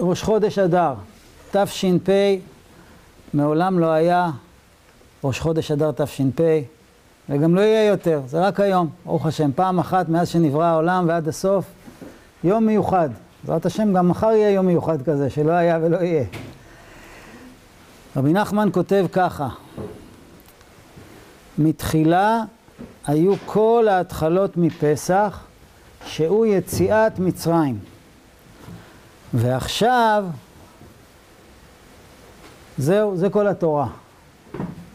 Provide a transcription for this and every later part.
ראש חודש אדר, תש"פ, מעולם לא היה ראש חודש אדר תש"פ, וגם לא יהיה יותר, זה רק היום, ברוך השם, פעם אחת מאז שנברא העולם ועד הסוף, יום מיוחד. בעזרת השם גם מחר יהיה יום מיוחד כזה, שלא היה ולא יהיה. רבי נחמן כותב ככה, מתחילה היו כל ההתחלות מפסח, שהוא יציאת מצרים. ועכשיו, זהו, זה כל התורה.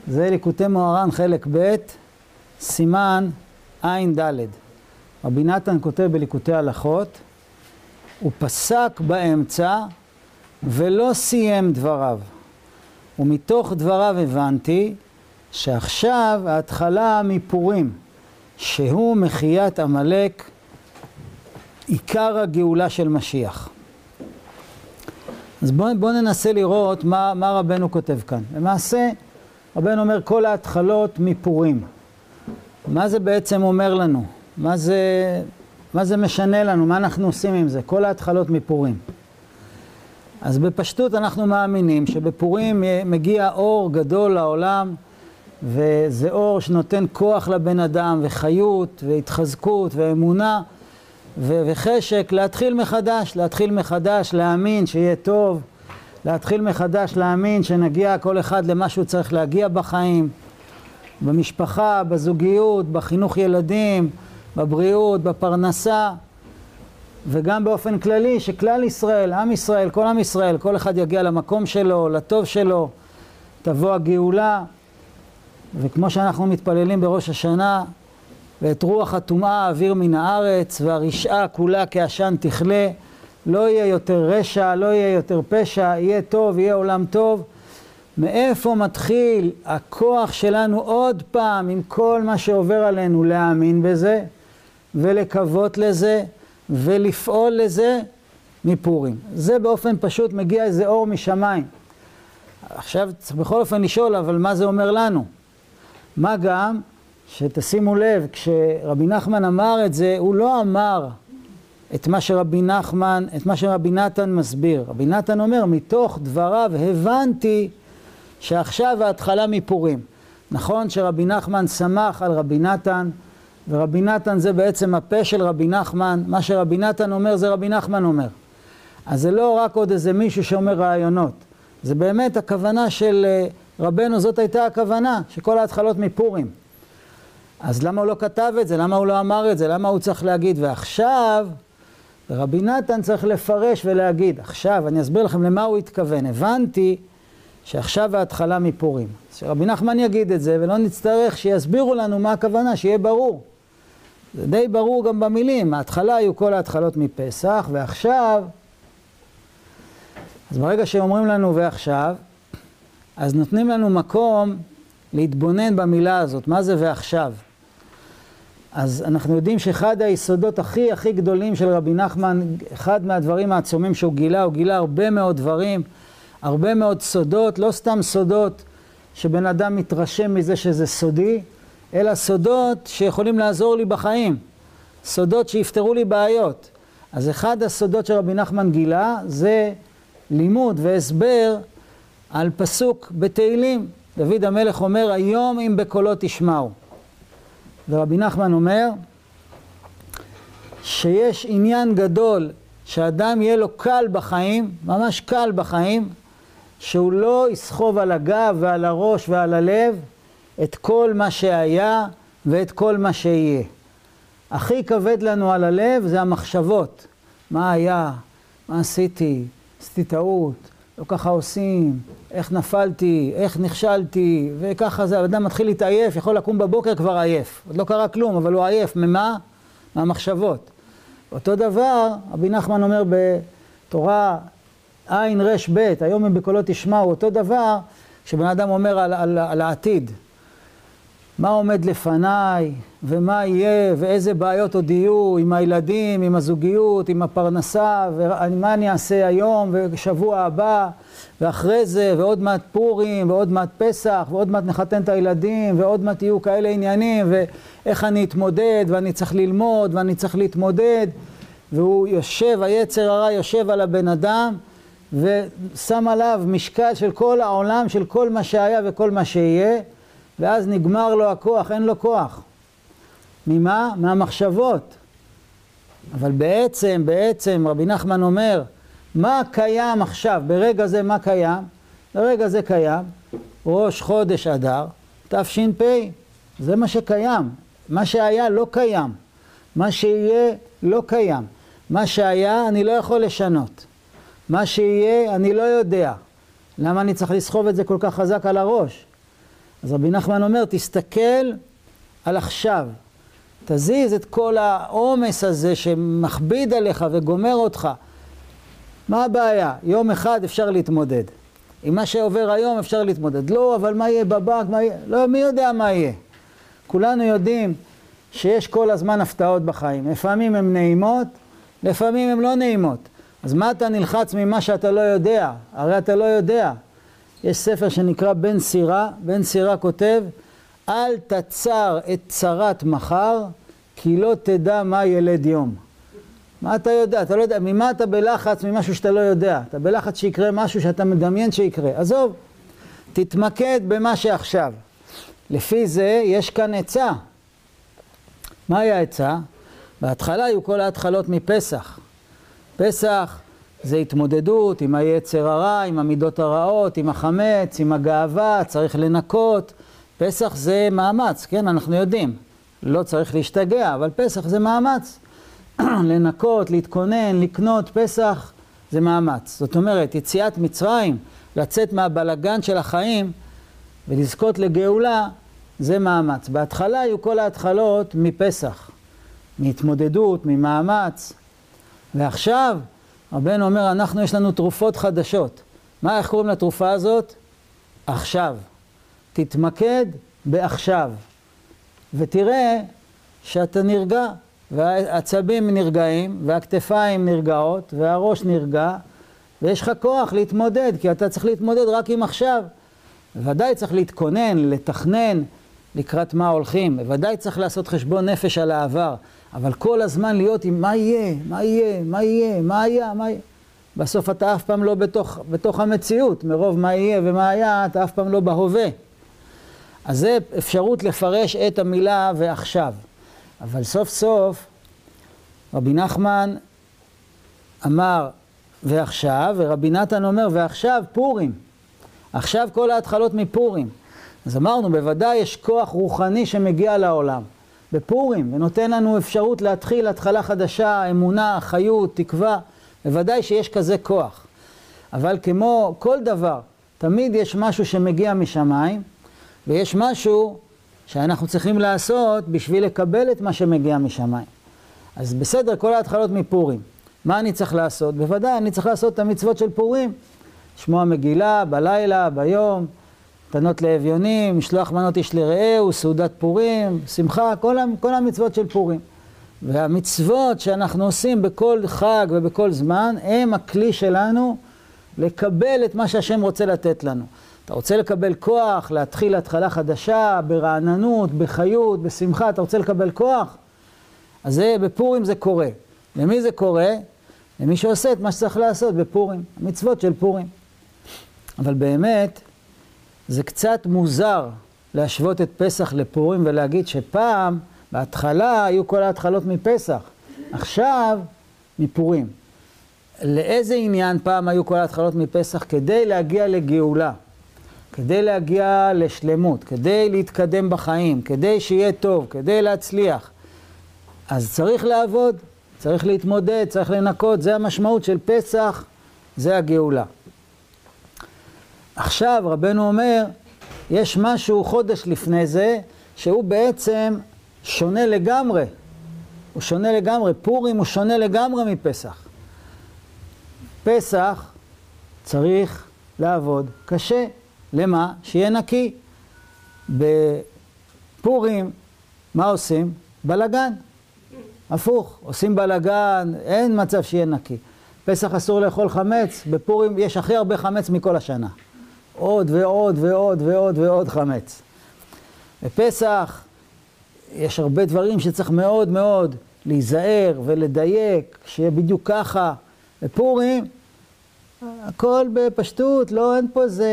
זה ליקוטי מוהר"ן חלק ב', סימן ע"ד. רבי נתן כותב בליקוטי הלכות, הוא פסק באמצע ולא סיים דבריו. ומתוך דבריו הבנתי שעכשיו ההתחלה מפורים, שהוא מחיית עמלק, עיקר הגאולה של משיח. אז בואו בוא ננסה לראות מה, מה רבנו כותב כאן. למעשה, רבנו אומר כל ההתחלות מפורים. מה זה בעצם אומר לנו? מה זה, מה זה משנה לנו? מה אנחנו עושים עם זה? כל ההתחלות מפורים. אז בפשטות אנחנו מאמינים שבפורים מגיע אור גדול לעולם, וזה אור שנותן כוח לבן אדם, וחיות, והתחזקות, ואמונה, וחשק להתחיל מחדש, להתחיל מחדש, להאמין שיהיה טוב, להתחיל מחדש להאמין שנגיע כל אחד למה שהוא צריך להגיע בחיים, במשפחה, בזוגיות, בחינוך ילדים, בבריאות, בפרנסה. וגם באופן כללי, שכלל ישראל, עם ישראל, כל עם ישראל, כל אחד יגיע למקום שלו, לטוב שלו, תבוא הגאולה, וכמו שאנחנו מתפללים בראש השנה, ואת רוח הטומאה אוויר מן הארץ, והרשעה כולה כעשן תכלה, לא יהיה יותר רשע, לא יהיה יותר פשע, יהיה טוב, יהיה עולם טוב. מאיפה מתחיל הכוח שלנו עוד פעם, עם כל מה שעובר עלינו, להאמין בזה, ולקוות לזה, ולפעול לזה מפורים. זה באופן פשוט מגיע איזה אור משמיים. עכשיו צריך בכל אופן לשאול, אבל מה זה אומר לנו? מה גם שתשימו לב, כשרבי נחמן אמר את זה, הוא לא אמר את מה שרבי נחמן, את מה שרבי נתן מסביר. רבי נתן אומר, מתוך דבריו הבנתי שעכשיו ההתחלה מפורים. נכון שרבי נחמן שמח על רבי נתן, ורבי נתן זה בעצם הפה של רבי נחמן, מה שרבי נתן אומר זה רבי נחמן אומר. אז זה לא רק עוד איזה מישהו שאומר רעיונות, זה באמת הכוונה של אה, רבנו, זאת הייתה הכוונה, שכל ההתחלות מפורים. אז למה הוא לא כתב את זה? למה הוא לא אמר את זה? למה הוא צריך להגיד? ועכשיו, רבי נתן צריך לפרש ולהגיד, עכשיו, אני אסביר לכם למה הוא התכוון. הבנתי שעכשיו ההתחלה מפורים. שרבי נחמן יגיד את זה, ולא נצטרך שיסבירו לנו מה הכוונה, שיהיה ברור. זה די ברור גם במילים, ההתחלה היו כל ההתחלות מפסח, ועכשיו, אז ברגע שאומרים לנו ועכשיו, אז נותנים לנו מקום להתבונן במילה הזאת, מה זה ועכשיו? אז אנחנו יודעים שאחד היסודות הכי הכי גדולים של רבי נחמן, אחד מהדברים העצומים שהוא גילה, הוא גילה הרבה מאוד דברים, הרבה מאוד סודות, לא סתם סודות שבן אדם מתרשם מזה שזה סודי, אלא סודות שיכולים לעזור לי בחיים, סודות שיפתרו לי בעיות. אז אחד הסודות שרבי נחמן גילה זה לימוד והסבר על פסוק בתהילים. דוד המלך אומר, היום אם בקולו תשמעו. ורבי נחמן אומר שיש עניין גדול שאדם יהיה לו קל בחיים, ממש קל בחיים, שהוא לא יסחוב על הגב ועל הראש ועל הלב את כל מה שהיה ואת כל מה שיהיה. הכי כבד לנו על הלב זה המחשבות. מה היה? מה עשיתי? עשיתי טעות, לא ככה עושים, איך נפלתי, איך נכשלתי, וככה זה, האדם מתחיל להתעייף, יכול לקום בבוקר כבר עייף. עוד לא קרה כלום, אבל הוא עייף. ממה? מהמחשבות. אותו דבר, רבי נחמן אומר בתורה עין רש בית, היום אם בקולו תשמעו, אותו דבר, כשבן אדם אומר על, על, על העתיד. מה עומד לפניי, ומה יהיה, ואיזה בעיות עוד יהיו עם הילדים, עם הזוגיות, עם הפרנסה, ומה אני אעשה היום, ושבוע הבא, ואחרי זה, ועוד מעט פורים, ועוד מעט פסח, ועוד מעט נחתן את הילדים, ועוד מעט יהיו כאלה עניינים, ואיך אני אתמודד, ואני צריך ללמוד, ואני צריך להתמודד, והוא יושב, היצר הרע יושב על הבן אדם, ושם עליו משקל של כל העולם, של כל מה שהיה וכל מה שיהיה, ואז נגמר לו הכוח, אין לו כוח. ממה? מהמחשבות. אבל בעצם, בעצם, רבי נחמן אומר, מה קיים עכשיו, ברגע זה מה קיים? ברגע זה קיים ראש חודש אדר, תש"פ, זה מה שקיים. מה שהיה לא קיים. מה שיהיה לא קיים. מה שהיה אני לא יכול לשנות. מה שיהיה אני לא יודע. למה אני צריך לסחוב את זה כל כך חזק על הראש? אז רבי נחמן אומר, תסתכל על עכשיו. תזיז את כל העומס הזה שמכביד עליך וגומר אותך. מה הבעיה? יום אחד אפשר להתמודד. עם מה שעובר היום אפשר להתמודד. לא, אבל מה יהיה בבנק? מה יהיה? לא, מי יודע מה יהיה. כולנו יודעים שיש כל הזמן הפתעות בחיים. לפעמים הן נעימות, לפעמים הן לא נעימות. אז מה אתה נלחץ ממה שאתה לא יודע? הרי אתה לא יודע. יש ספר שנקרא בן סירה, בן סירה כותב, אל תצר את צרת מחר, כי לא תדע מה ילד יום. מה אתה יודע? אתה לא יודע, ממה אתה בלחץ ממשהו שאתה לא יודע? אתה בלחץ שיקרה משהו שאתה מדמיין שיקרה. עזוב, תתמקד במה שעכשיו. לפי זה יש כאן עצה. מהי העצה? בהתחלה היו כל ההתחלות מפסח. פסח זה התמודדות עם היצר הרע, עם המידות הרעות, עם החמץ, עם הגאווה, צריך לנקות. פסח זה מאמץ, כן, אנחנו יודעים. לא צריך להשתגע, אבל פסח זה מאמץ. לנקות, להתכונן, לקנות, פסח זה מאמץ. זאת אומרת, יציאת מצרים, לצאת מהבלגן של החיים ולזכות לגאולה, זה מאמץ. בהתחלה היו כל ההתחלות מפסח, מהתמודדות, ממאמץ. ועכשיו, רבנו אומר, אנחנו יש לנו תרופות חדשות. מה, איך קוראים לתרופה הזאת? עכשיו. תתמקד בעכשיו. ותראה שאתה נרגע, והעצבים נרגעים, והכתפיים נרגעות, והראש נרגע, ויש לך כוח להתמודד, כי אתה צריך להתמודד רק עם עכשיו. בוודאי צריך להתכונן, לתכנן לקראת מה הולכים, בוודאי צריך לעשות חשבון נפש על העבר, אבל כל הזמן להיות עם מה יהיה, מה יהיה, מה יהיה, מה היה, מה יהיה. בסוף אתה אף פעם לא בתוך, בתוך המציאות, מרוב מה יהיה ומה היה, אתה אף פעם לא בהווה. אז זה אפשרות לפרש את המילה ועכשיו. אבל סוף סוף רבי נחמן אמר ועכשיו, ורבי נתן אומר ועכשיו פורים. עכשיו כל ההתחלות מפורים. אז אמרנו, בוודאי יש כוח רוחני שמגיע לעולם. בפורים, ונותן לנו אפשרות להתחיל התחלה חדשה, אמונה, חיות, תקווה. בוודאי שיש כזה כוח. אבל כמו כל דבר, תמיד יש משהו שמגיע משמיים, ויש משהו שאנחנו צריכים לעשות בשביל לקבל את מה שמגיע משמיים. אז בסדר, כל ההתחלות מפורים. מה אני צריך לעשות? בוודאי, אני צריך לעשות את המצוות של פורים. לשמוע מגילה בלילה, ביום, מתנות לאביונים, משלוח מנות איש לרעהו, סעודת פורים, שמחה, כל, כל המצוות של פורים. והמצוות שאנחנו עושים בכל חג ובכל זמן, הם הכלי שלנו לקבל את מה שהשם רוצה לתת לנו. אתה רוצה לקבל כוח, להתחיל התחלה חדשה, ברעננות, בחיות, בשמחה, אתה רוצה לקבל כוח? אז זה, בפורים זה קורה. למי זה קורה? למי שעושה את מה שצריך לעשות בפורים, המצוות של פורים. אבל באמת, זה קצת מוזר להשוות את פסח לפורים ולהגיד שפעם, בהתחלה, היו כל ההתחלות מפסח. עכשיו, מפורים. לאיזה עניין פעם היו כל ההתחלות מפסח? כדי להגיע לגאולה. כדי להגיע לשלמות, כדי להתקדם בחיים, כדי שיהיה טוב, כדי להצליח. אז צריך לעבוד, צריך להתמודד, צריך לנקות, זה המשמעות של פסח, זה הגאולה. עכשיו רבנו אומר, יש משהו חודש לפני זה, שהוא בעצם שונה לגמרי. הוא שונה לגמרי, פורים הוא שונה לגמרי מפסח. פסח צריך לעבוד קשה. למה? שיהיה נקי. בפורים, מה עושים? בלגן. הפוך, עושים בלגן, אין מצב שיהיה נקי. פסח אסור לאכול חמץ, בפורים יש הכי הרבה חמץ מכל השנה. עוד ועוד ועוד ועוד ועוד חמץ. בפסח יש הרבה דברים שצריך מאוד מאוד להיזהר ולדייק, שיהיה בדיוק ככה. בפורים הכל בפשטות, לא, אין פה איזה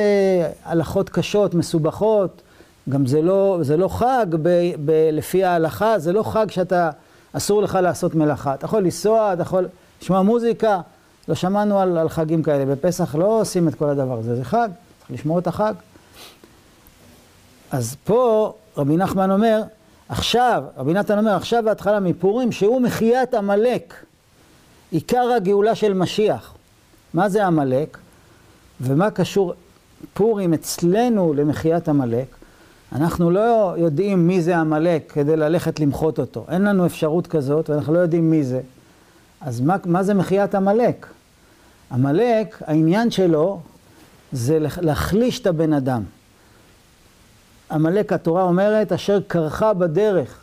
הלכות קשות, מסובכות. גם זה לא, זה לא חג ב, ב, לפי ההלכה, זה לא חג שאתה, אסור לך לעשות מלאכה. אתה יכול לנסוע, אתה יכול לשמוע מוזיקה, לא שמענו על, על חגים כאלה. בפסח לא עושים את כל הדבר הזה, זה חג, לשמור את החג. אז פה רבי נחמן אומר, עכשיו, רבי נתן אומר, עכשיו ההתחלה מפורים, שהוא מחיית עמלק, עיקר הגאולה של משיח. מה זה עמלק? ומה קשור פורים אצלנו למחיית עמלק? אנחנו לא יודעים מי זה עמלק כדי ללכת למחות אותו. אין לנו אפשרות כזאת ואנחנו לא יודעים מי זה. אז מה, מה זה מחיית עמלק? עמלק, העניין שלו זה להחליש את הבן אדם. עמלק, התורה אומרת, אשר קרחה בדרך.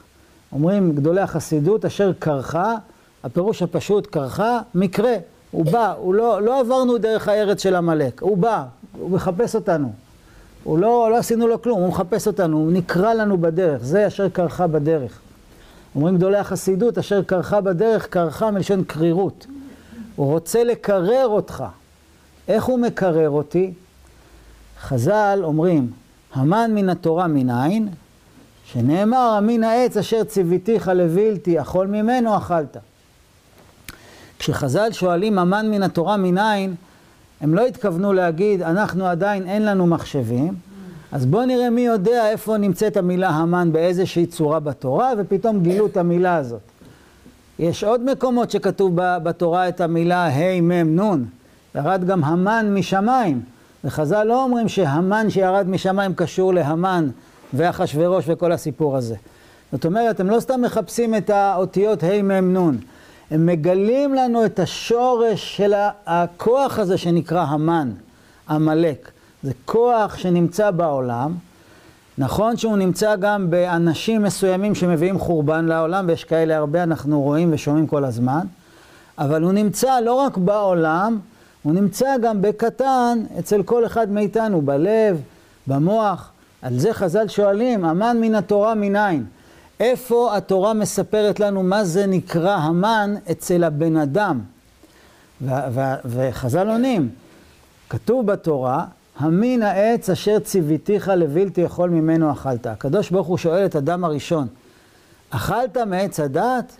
אומרים גדולי החסידות, אשר קרחה, הפירוש הפשוט קרחה, מקרה. הוא בא, הוא לא, לא עברנו דרך הארץ של עמלק, הוא בא, הוא מחפש אותנו. הוא לא, לא עשינו לו כלום, הוא מחפש אותנו, הוא נקרא לנו בדרך, זה אשר קרחה בדרך. אומרים גדולי החסידות, אשר קרחה בדרך, קרחה מלשון קרירות. הוא רוצה לקרר אותך. איך הוא מקרר אותי? חז"ל אומרים, המן מן התורה מנין? שנאמר, המין העץ אשר ציוויתיך לבלתי, אכול ממנו אכלת. כשחז"ל שואלים המן מן התורה מנין, הם לא התכוונו להגיד, אנחנו עדיין אין לנו מחשבים, אז בואו נראה מי יודע איפה נמצאת המילה המן באיזושהי צורה בתורה, ופתאום גילו את המילה הזאת. יש עוד מקומות שכתוב בתורה את המילה ה' מ' נ', ירד גם המן משמיים. וחז"ל לא אומרים שהמן שירד משמיים קשור להמן ואחשוורוש וכל הסיפור הזה. זאת אומרת, הם לא סתם מחפשים את האותיות ה' מ' נ', הם מגלים לנו את השורש של הכוח הזה שנקרא המן, עמלק. זה כוח שנמצא בעולם. נכון שהוא נמצא גם באנשים מסוימים שמביאים חורבן לעולם, ויש כאלה הרבה אנחנו רואים ושומעים כל הזמן, אבל הוא נמצא לא רק בעולם, הוא נמצא גם בקטן אצל כל אחד מאיתנו, בלב, במוח. על זה חז"ל שואלים, המן מן התורה מנין? איפה התורה מספרת לנו מה זה נקרא המן אצל הבן אדם? וחז"ל עונים, כתוב בתורה, המין העץ אשר ציוויתיך לבלתי יכול ממנו אכלת. הקדוש ברוך הוא שואל את אדם הראשון, אכלת מעץ הדת?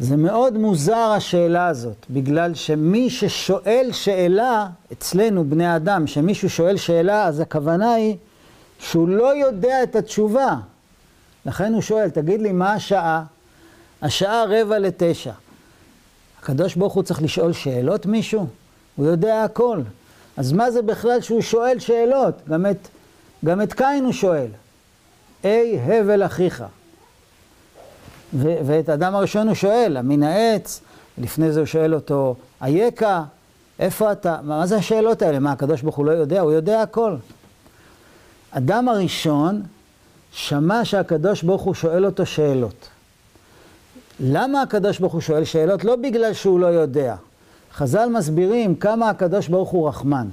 זה מאוד מוזר השאלה הזאת, בגלל שמי ששואל שאלה, אצלנו בני אדם, שמישהו שואל שאלה, אז הכוונה היא שהוא לא יודע את התשובה. לכן הוא שואל, תגיד לי, מה השעה? השעה רבע לתשע. הקדוש ברוך הוא צריך לשאול שאלות מישהו? הוא יודע הכל. אז מה זה בכלל שהוא שואל שאלות? גם את, גם את קין הוא שואל. אי הבל אחיך. ו- ואת האדם הראשון הוא שואל, המין העץ, לפני זה הוא שואל אותו, אייכה, איפה אתה? מה זה השאלות האלה? מה, הקדוש ברוך הוא לא יודע? הוא יודע הכל. אדם הראשון שמע שהקדוש ברוך הוא שואל אותו שאלות. למה הקדוש ברוך הוא שואל שאלות? לא בגלל שהוא לא יודע. חז"ל מסבירים כמה הקדוש ברוך הוא רחמן.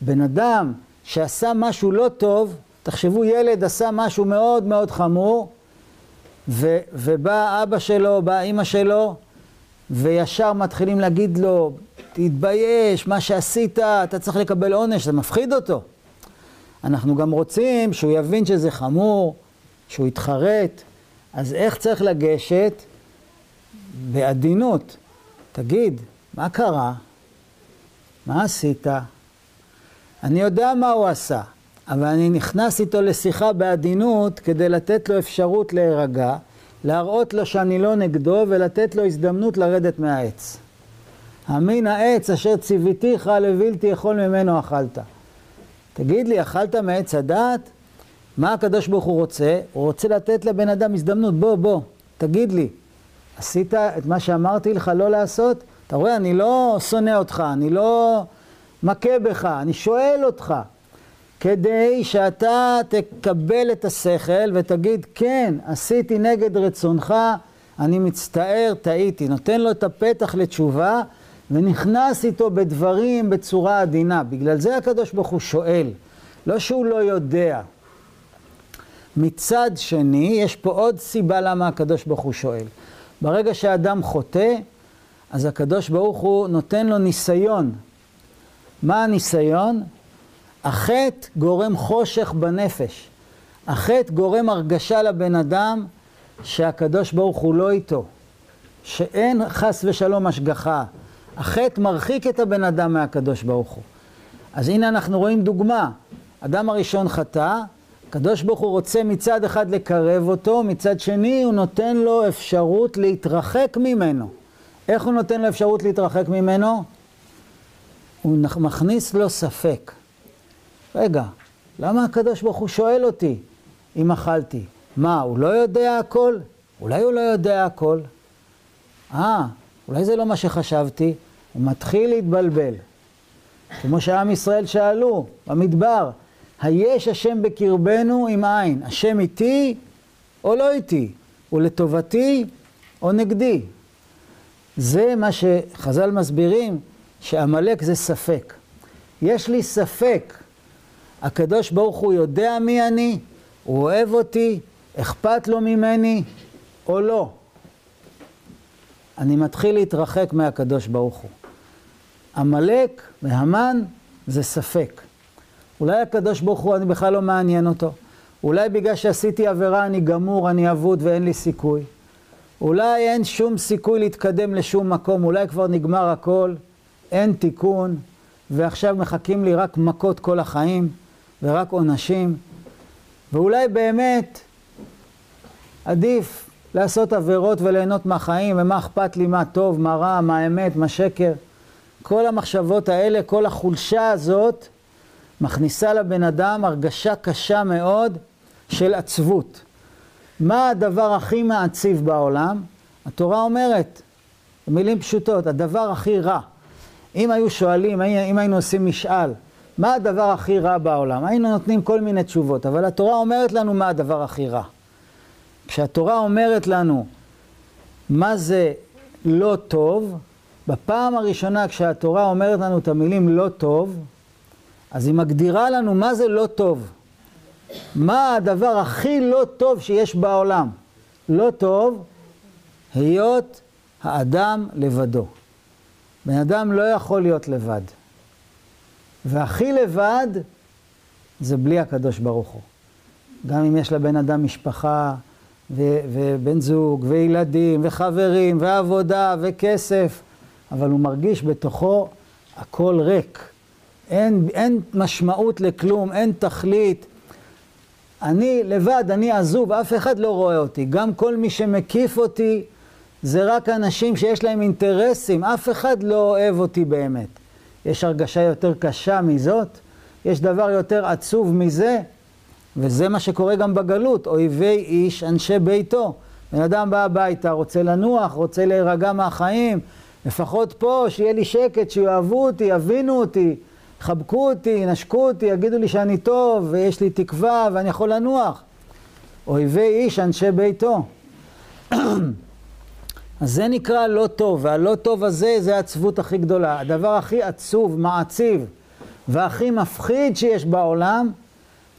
בן אדם שעשה משהו לא טוב, תחשבו ילד עשה משהו מאוד מאוד חמור, ו, ובא אבא שלו, באה אימא שלו, וישר מתחילים להגיד לו, תתבייש, מה שעשית, אתה צריך לקבל עונש, זה מפחיד אותו. אנחנו גם רוצים שהוא יבין שזה חמור, שהוא יתחרט. אז איך צריך לגשת? בעדינות. תגיד, מה קרה? מה עשית? אני יודע מה הוא עשה, אבל אני נכנס איתו לשיחה בעדינות כדי לתת לו אפשרות להירגע, להראות לו שאני לא נגדו ולתת לו הזדמנות לרדת מהעץ. המין העץ אשר ציוויתיך לבלתי יכול ממנו אכלת. תגיד לי, אכלת מעץ הדעת? מה הקדוש ברוך הוא רוצה? הוא רוצה לתת לבן אדם הזדמנות, בוא, בוא, תגיד לי, עשית את מה שאמרתי לך לא לעשות? אתה רואה, אני לא שונא אותך, אני לא מכה בך, אני שואל אותך, כדי שאתה תקבל את השכל ותגיד, כן, עשיתי נגד רצונך, אני מצטער, טעיתי. נותן לו את הפתח לתשובה ונכנס איתו בדברים בצורה עדינה. בגלל זה הקדוש ברוך הוא שואל, לא שהוא לא יודע. מצד שני, יש פה עוד סיבה למה הקדוש ברוך הוא שואל. ברגע שאדם חוטא, אז הקדוש ברוך הוא נותן לו ניסיון. מה הניסיון? החטא גורם חושך בנפש. החטא גורם הרגשה לבן אדם שהקדוש ברוך הוא לא איתו, שאין חס ושלום השגחה. החטא מרחיק את הבן אדם מהקדוש ברוך הוא. אז הנה אנחנו רואים דוגמה. אדם הראשון חטא, הקדוש ברוך הוא רוצה מצד אחד לקרב אותו, מצד שני הוא נותן לו אפשרות להתרחק ממנו. איך הוא נותן לו אפשרות להתרחק ממנו? הוא מכניס לו ספק. רגע, למה הקדוש ברוך הוא שואל אותי אם אכלתי? מה, הוא לא יודע הכל? אולי הוא לא יודע הכל. אה, אולי זה לא מה שחשבתי. הוא מתחיל להתבלבל. כמו שעם ישראל שאלו במדבר, היש השם בקרבנו עם עין, השם איתי או לא איתי? הוא לטובתי או נגדי? זה מה שחז"ל מסבירים, שעמלק זה ספק. יש לי ספק, הקדוש ברוך הוא יודע מי אני, הוא אוהב אותי, אכפת לו ממני או לא. אני מתחיל להתרחק מהקדוש ברוך הוא. עמלק והמן זה ספק. אולי הקדוש ברוך הוא, אני בכלל לא מעניין אותו. אולי בגלל שעשיתי עבירה אני גמור, אני אבוד ואין לי סיכוי. אולי אין שום סיכוי להתקדם לשום מקום, אולי כבר נגמר הכל, אין תיקון, ועכשיו מחכים לי רק מכות כל החיים, ורק עונשים. ואולי באמת עדיף לעשות עבירות וליהנות מהחיים, ומה אכפת לי מה טוב, מה רע, מה אמת, מה שקר. כל המחשבות האלה, כל החולשה הזאת, מכניסה לבן אדם הרגשה קשה מאוד של עצבות. מה הדבר הכי מעציב בעולם? התורה אומרת, במילים פשוטות, הדבר הכי רע. אם היו שואלים, אם היינו עושים משאל, מה הדבר הכי רע בעולם? היינו נותנים כל מיני תשובות, אבל התורה אומרת לנו מה הדבר הכי רע. כשהתורה אומרת לנו מה זה לא טוב, בפעם הראשונה כשהתורה אומרת לנו את המילים לא טוב, אז היא מגדירה לנו מה זה לא טוב. מה הדבר הכי לא טוב שיש בעולם? לא טוב, היות האדם לבדו. בן אדם לא יכול להיות לבד. והכי לבד זה בלי הקדוש ברוך הוא. גם אם יש לבן אדם משפחה, ו- ובן זוג, וילדים, וחברים, ועבודה, וכסף, אבל הוא מרגיש בתוכו הכל ריק. אין, אין משמעות לכלום, אין תכלית. אני לבד, אני עזוב, אף אחד לא רואה אותי. גם כל מי שמקיף אותי זה רק אנשים שיש להם אינטרסים, אף אחד לא אוהב אותי באמת. יש הרגשה יותר קשה מזאת? יש דבר יותר עצוב מזה? וזה מה שקורה גם בגלות, אויבי איש, אנשי ביתו. בן אדם בא הביתה, רוצה לנוח, רוצה להירגע מהחיים, לפחות פה, שיהיה לי שקט, שיאהבו אותי, יבינו אותי, יחבקו אותי, ינשקו אותי, יגידו לי שאני טוב, ויש לי תקווה, ואני יכול לנוח. אויבי איש, אנשי ביתו. אז זה נקרא לא טוב, והלא טוב הזה זה העצבות הכי גדולה. הדבר הכי עצוב, מעציב, והכי מפחיד שיש בעולם,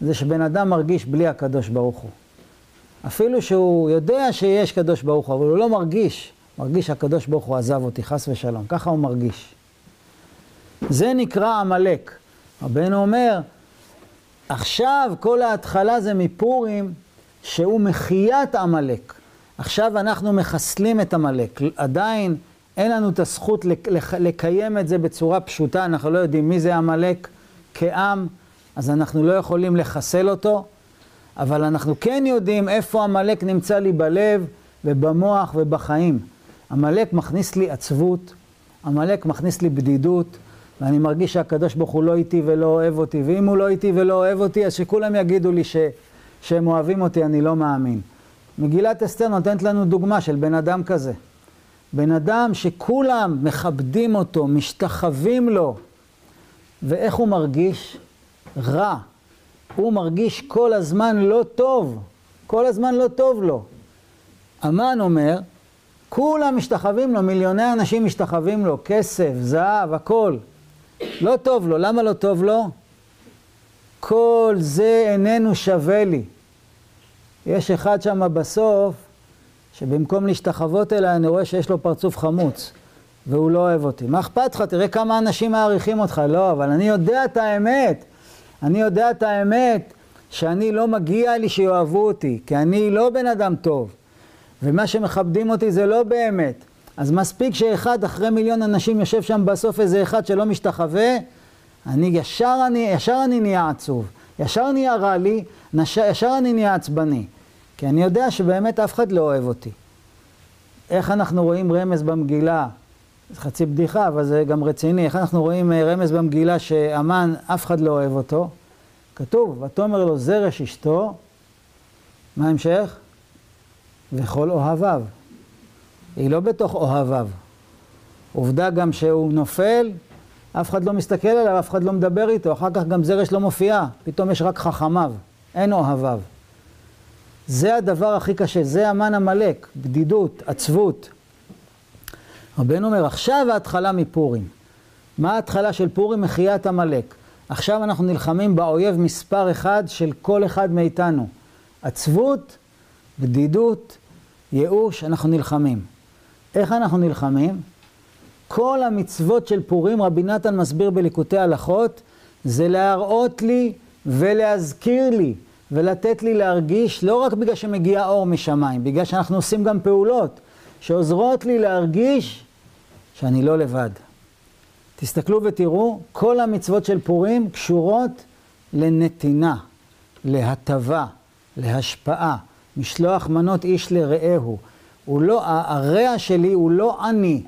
זה שבן אדם מרגיש בלי הקדוש ברוך הוא. אפילו שהוא יודע שיש קדוש ברוך הוא, אבל הוא לא מרגיש. מרגיש שהקדוש ברוך הוא עזב אותי, חס ושלום. ככה הוא מרגיש. זה נקרא עמלק. רבנו אומר, עכשיו כל ההתחלה זה מפורים, שהוא מחיית עמלק. עכשיו אנחנו מחסלים את עמלק. עדיין אין לנו את הזכות לקיים את זה בצורה פשוטה, אנחנו לא יודעים מי זה עמלק כעם, אז אנחנו לא יכולים לחסל אותו, אבל אנחנו כן יודעים איפה עמלק נמצא לי בלב ובמוח ובחיים. עמלק מכניס לי עצבות, עמלק מכניס לי בדידות, ואני מרגיש שהקדוש ברוך הוא לא איתי ולא אוהב אותי, ואם הוא לא איתי ולא אוהב אותי, אז שכולם יגידו לי ש, שהם אוהבים אותי, אני לא מאמין. מגילת אסתר נותנת לנו דוגמה של בן אדם כזה. בן אדם שכולם מכבדים אותו, משתחווים לו, ואיך הוא מרגיש? רע. הוא מרגיש כל הזמן לא טוב, כל הזמן לא טוב לו. המן אומר, כולם משתחווים לו, מיליוני אנשים משתחווים לו, כסף, זהב, הכל. לא טוב לו, למה לא טוב לו? כל זה איננו שווה לי. יש אחד שם בסוף, שבמקום להשתחוות אליי, אני רואה שיש לו פרצוף חמוץ. והוא לא אוהב אותי. מה אכפת לך? תראה כמה אנשים מעריכים אותך. לא, אבל אני יודע את האמת. אני יודע את האמת שאני לא מגיע לי שיאהבו אותי, כי אני לא בן אדם טוב. ומה שמכבדים אותי זה לא באמת. אז מספיק שאחד אחרי מיליון אנשים יושב שם בסוף איזה אחד שלא משתחווה, אני ישר אני, ישר אני נהיה עצוב. ישר נהיה רע לי, ישר אני נהיה עצבני. כי אני יודע שבאמת אף אחד לא אוהב אותי. איך אנחנו רואים רמז במגילה? זה חצי בדיחה, אבל זה גם רציני. איך אנחנו רואים אה, רמז במגילה שאמן, אף אחד לא אוהב אותו? כתוב, ותאמר לו זרש אשתו, מה ההמשך? וכל אוהביו. היא לא בתוך אוהביו. עובדה גם שהוא נופל, אף אחד לא מסתכל עליו, אף אחד לא מדבר איתו, אחר כך גם זרש לא מופיע, פתאום יש רק חכמיו, אין אוהביו. זה הדבר הכי קשה, זה המן עמלק, בדידות, עצבות. רבנו אומר, עכשיו ההתחלה מפורים. מה ההתחלה של פורים? מחיית עמלק. עכשיו אנחנו נלחמים באויב מספר אחד של כל אחד מאיתנו. עצבות, בדידות, ייאוש, אנחנו נלחמים. איך אנחנו נלחמים? כל המצוות של פורים, רבי נתן מסביר בליקוטי הלכות, זה להראות לי ולהזכיר לי ולתת לי להרגיש, לא רק בגלל שמגיע אור משמיים, בגלל שאנחנו עושים גם פעולות שעוזרות לי להרגיש שאני לא לבד. תסתכלו ותראו, כל המצוות של פורים קשורות לנתינה, להטבה, להשפעה, משלוח מנות איש לרעהו. הוא לא, הרע שלי הוא לא אני,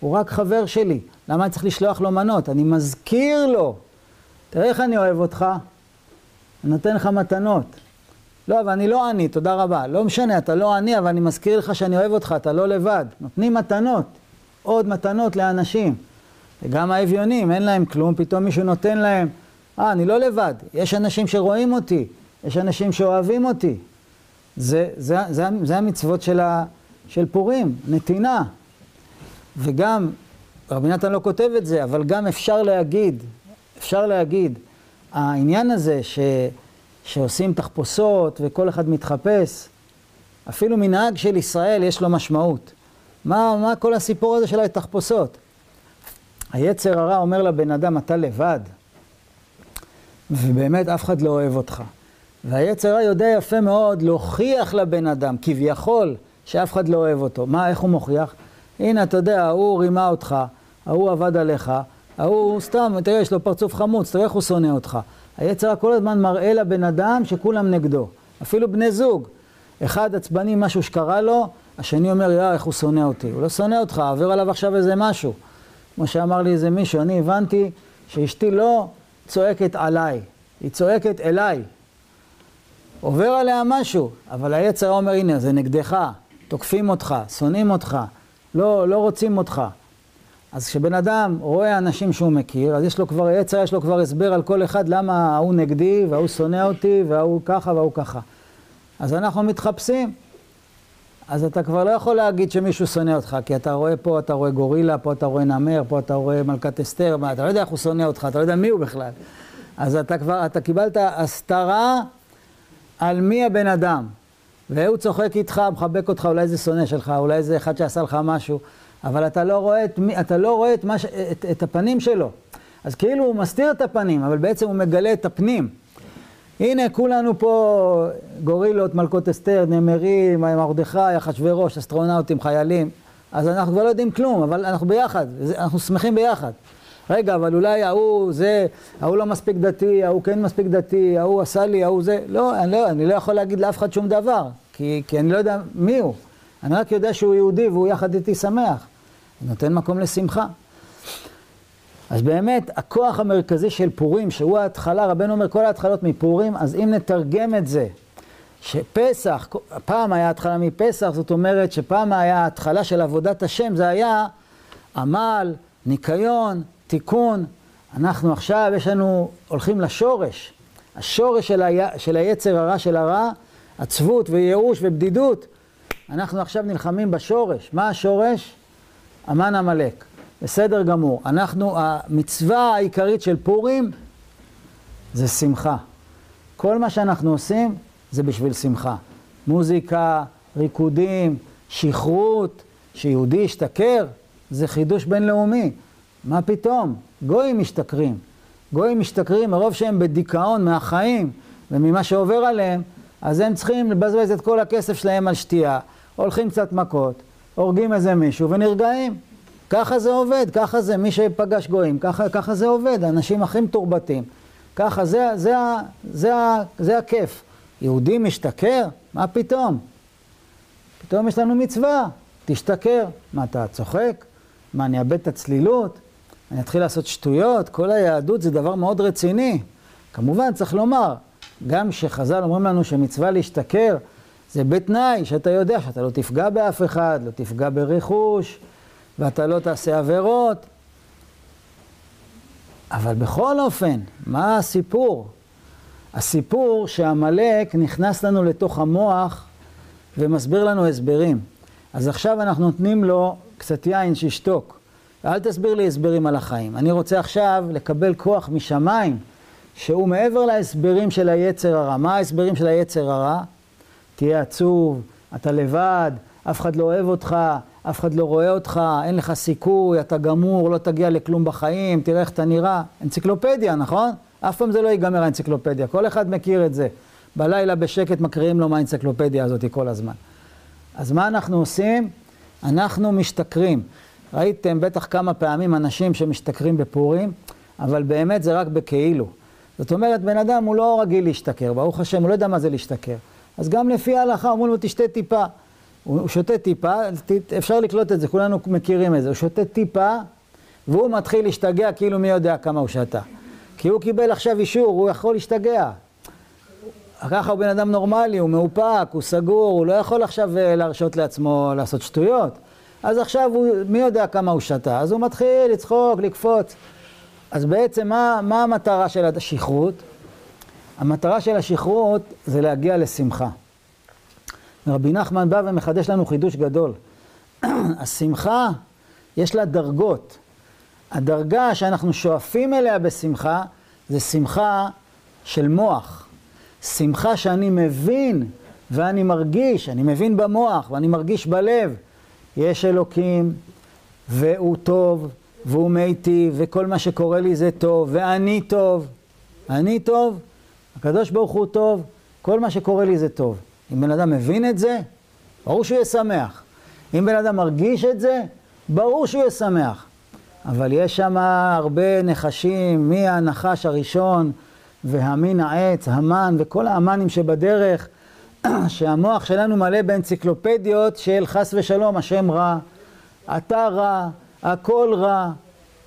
הוא רק חבר שלי. למה אני צריך לשלוח לו מנות? אני מזכיר לו. תראה איך אני אוהב אותך, אני נותן לך מתנות. לא, אבל אני לא אני, תודה רבה. לא משנה, אתה לא אני, אבל אני מזכיר לך שאני אוהב אותך, אתה לא לבד. נותנים מתנות, עוד מתנות לאנשים. וגם האביונים, אין להם כלום, פתאום מישהו נותן להם. אה, אני לא לבד, יש אנשים שרואים אותי, יש אנשים שאוהבים אותי. זה, זה, זה, זה המצוות של, ה, של פורים, נתינה. וגם, רבי נתן לא כותב את זה, אבל גם אפשר להגיד, אפשר להגיד, העניין הזה ש, שעושים תחפושות וכל אחד מתחפש, אפילו מנהג של ישראל יש לו משמעות. מה, מה כל הסיפור הזה של התחפושות? היצר הרע אומר לבן אדם, אתה לבד, ובאמת אף אחד לא אוהב אותך. והיצר הרע יודע יפה מאוד להוכיח לבן אדם, כביכול, שאף אחד לא אוהב אותו. מה, איך הוא מוכיח? הנה, אתה יודע, ההוא רימה אותך, ההוא עבד עליך, ההוא סתם, תראה, יש לו פרצוף חמוץ, תראה איך הוא שונא אותך. היצר כל הזמן מראה לבן אדם שכולם נגדו. אפילו בני זוג. אחד עצבני משהו שקרה לו, השני אומר, יא, איך הוא שונא אותי. הוא לא שונא אותך, עובר עליו עכשיו איזה משהו. כמו שאמר לי איזה מישהו, אני הבנתי שאשתי לא צועקת עליי, היא צועקת אליי. עובר עליה משהו, אבל היצר אומר, הנה, זה נגדך, תוקפים אותך, שונאים אותך, לא, לא רוצים אותך. אז כשבן אדם רואה אנשים שהוא מכיר, אז יש לו כבר, יצר יש לו כבר הסבר על כל אחד למה ההוא נגדי, וההוא שונא אותי, וההוא ככה וההוא ככה. אז אנחנו מתחפשים. אז אתה כבר לא יכול להגיד שמישהו שונא אותך, כי אתה רואה פה, אתה רואה גורילה, פה אתה רואה נמר, פה אתה רואה מלכת אסתר, מה, אתה לא יודע איך הוא שונא אותך, אתה לא יודע מי הוא בכלל. אז אתה כבר, אתה קיבלת הסתרה על מי הבן אדם. והוא צוחק איתך, מחבק אותך, אולי זה שונא שלך, אולי זה אחד שעשה לך משהו, אבל אתה לא רואה את, מי, אתה לא רואה את, מש, את, את הפנים שלו. אז כאילו הוא מסתיר את הפנים, אבל בעצם הוא מגלה את הפנים. הנה, כולנו פה גורילות, מלכות אסתר, נמרים, מרדכי, אחשוורוש, אסטרונאוטים, חיילים. אז אנחנו כבר לא יודעים כלום, אבל אנחנו ביחד, אנחנו שמחים ביחד. רגע, אבל אולי ההוא זה, ההוא לא מספיק דתי, ההוא כן מספיק דתי, ההוא עשה לי, ההוא זה. לא, אני לא, אני לא יכול להגיד לאף אחד שום דבר, כי, כי אני לא יודע מי הוא. אני רק יודע שהוא יהודי והוא יחד איתי שמח. נותן מקום לשמחה. אז באמת, הכוח המרכזי של פורים, שהוא ההתחלה, רבנו אומר כל ההתחלות מפורים, אז אם נתרגם את זה, שפסח, פעם היה התחלה מפסח, זאת אומרת שפעם היה התחלה של עבודת השם, זה היה עמל, ניקיון, תיקון. אנחנו עכשיו, יש לנו, הולכים לשורש. השורש של, ה... של היצר הרע של הרע, עצבות וייאוש ובדידות. אנחנו עכשיו נלחמים בשורש. מה השורש? אמן עמלק. בסדר גמור. אנחנו, המצווה העיקרית של פורים זה שמחה. כל מה שאנחנו עושים זה בשביל שמחה. מוזיקה, ריקודים, שכרות, שיהודי ישתכר, זה חידוש בינלאומי. מה פתאום? גויים משתכרים. גויים משתכרים מרוב שהם בדיכאון מהחיים וממה שעובר עליהם, אז הם צריכים לבזבז את כל הכסף שלהם על שתייה, הולכים קצת מכות, הורגים איזה מישהו ונרגעים. ככה זה עובד, ככה זה, מי שפגש גויים, ככה, ככה זה עובד, האנשים הכי מתורבתים. ככה, זה, זה, זה, זה, זה הכיף. יהודי משתכר? מה פתאום? פתאום יש לנו מצווה, תשתכר. מה, אתה צוחק? מה, אני אאבד את הצלילות? אני אתחיל לעשות שטויות? כל היהדות זה דבר מאוד רציני. כמובן, צריך לומר, גם שחז"ל אומרים לנו שמצווה להשתכר, זה בתנאי שאתה יודע שאתה לא תפגע באף אחד, לא תפגע ברכוש, ואתה לא תעשה עבירות. אבל בכל אופן, מה הסיפור? הסיפור שעמלק נכנס לנו לתוך המוח ומסביר לנו הסברים. אז עכשיו אנחנו נותנים לו קצת יין שישתוק. אל תסביר לי הסברים על החיים. אני רוצה עכשיו לקבל כוח משמיים, שהוא מעבר להסברים של היצר הרע. מה ההסברים של היצר הרע? תהיה עצוב, אתה לבד, אף אחד לא אוהב אותך, אף אחד לא רואה אותך, אין לך סיכוי, אתה גמור, לא תגיע לכלום בחיים, תראה איך אתה נראה. אנציקלופדיה, נכון? אף פעם זה לא ייגמר האנציקלופדיה, כל אחד מכיר את זה. בלילה בשקט מקריאים לו מהאנציקלופדיה הזאת כל הזמן. אז מה אנחנו עושים? אנחנו משתכרים. ראיתם בטח כמה פעמים אנשים שמשתכרים בפורים, אבל באמת זה רק בכאילו. זאת אומרת, בן אדם הוא לא רגיל להשתכר, ברוך השם, הוא לא יודע מה זה להשתכר. אז גם לפי ההלכה אומרים לו, תשתה טיפה. הוא שותה טיפה, אפשר לקלוט את זה, כולנו מכירים את זה. הוא שותה טיפה, והוא מתחיל להשתגע כאילו מי יודע כמה הוא שתה. כי הוא קיבל עכשיו אישור, הוא יכול להשתגע. ככה הוא בן אדם נורמלי, הוא מאופק, הוא סגור, הוא לא יכול עכשיו אה, להרשות לעצמו לעשות שטויות. אז עכשיו הוא, מי יודע כמה הוא שתה, אז הוא מתחיל לצחוק, לקפוץ. אז בעצם מה, מה המטרה של השכרות? המטרה של השכרות זה להגיע לשמחה. רבי נחמן בא ומחדש לנו חידוש גדול. השמחה, יש לה דרגות. הדרגה שאנחנו שואפים אליה בשמחה, זה שמחה של מוח. שמחה שאני מבין ואני מרגיש, אני מבין במוח ואני מרגיש בלב. יש אלוקים, והוא טוב, והוא מיטיב, וכל מה שקורה לי זה טוב, ואני טוב. אני טוב, הקדוש ברוך הוא טוב, כל מה שקורה לי זה טוב. אם בן אדם מבין את זה, ברור שהוא יהיה שמח. אם בן אדם מרגיש את זה, ברור שהוא יהיה שמח. אבל יש שם הרבה נחשים, מהנחש הראשון והמין העץ, המן וכל האמנים שבדרך, שהמוח שלנו מלא באנציקלופדיות של חס ושלום, השם רע, אתה רע, הכל רע.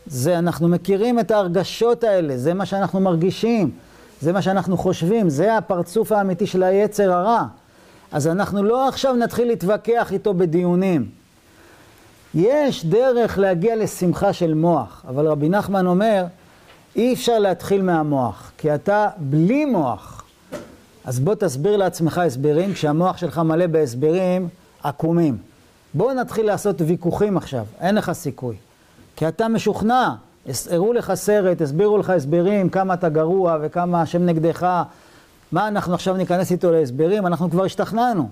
זה, אנחנו מכירים את ההרגשות האלה, זה מה שאנחנו מרגישים, זה מה שאנחנו חושבים, זה הפרצוף האמיתי של היצר הרע. אז אנחנו לא עכשיו נתחיל להתווכח איתו בדיונים. יש דרך להגיע לשמחה של מוח, אבל רבי נחמן אומר, אי אפשר להתחיל מהמוח, כי אתה בלי מוח. אז בוא תסביר לעצמך הסברים, כשהמוח שלך מלא בהסברים עקומים. בוא נתחיל לעשות ויכוחים עכשיו, אין לך סיכוי. כי אתה משוכנע, הראו לך סרט, הסבירו לך הסברים, כמה אתה גרוע וכמה השם נגדך. מה אנחנו עכשיו ניכנס איתו להסברים? אנחנו כבר השתכנענו.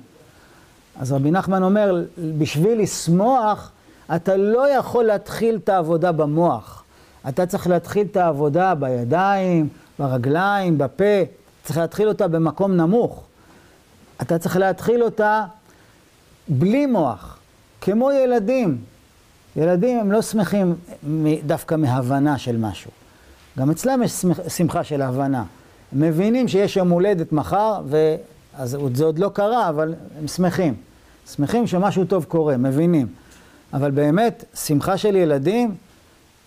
אז רבי נחמן אומר, בשביל לשמוח, אתה לא יכול להתחיל את העבודה במוח. אתה צריך להתחיל את העבודה בידיים, ברגליים, בפה. צריך להתחיל אותה במקום נמוך. אתה צריך להתחיל אותה בלי מוח, כמו ילדים. ילדים הם לא שמחים דווקא מהבנה של משהו. גם אצלם יש שמחה של הבנה. הם מבינים שיש יום הולדת מחר, ואז זה עוד לא קרה, אבל הם שמחים. שמחים שמשהו טוב קורה, מבינים. אבל באמת, שמחה של ילדים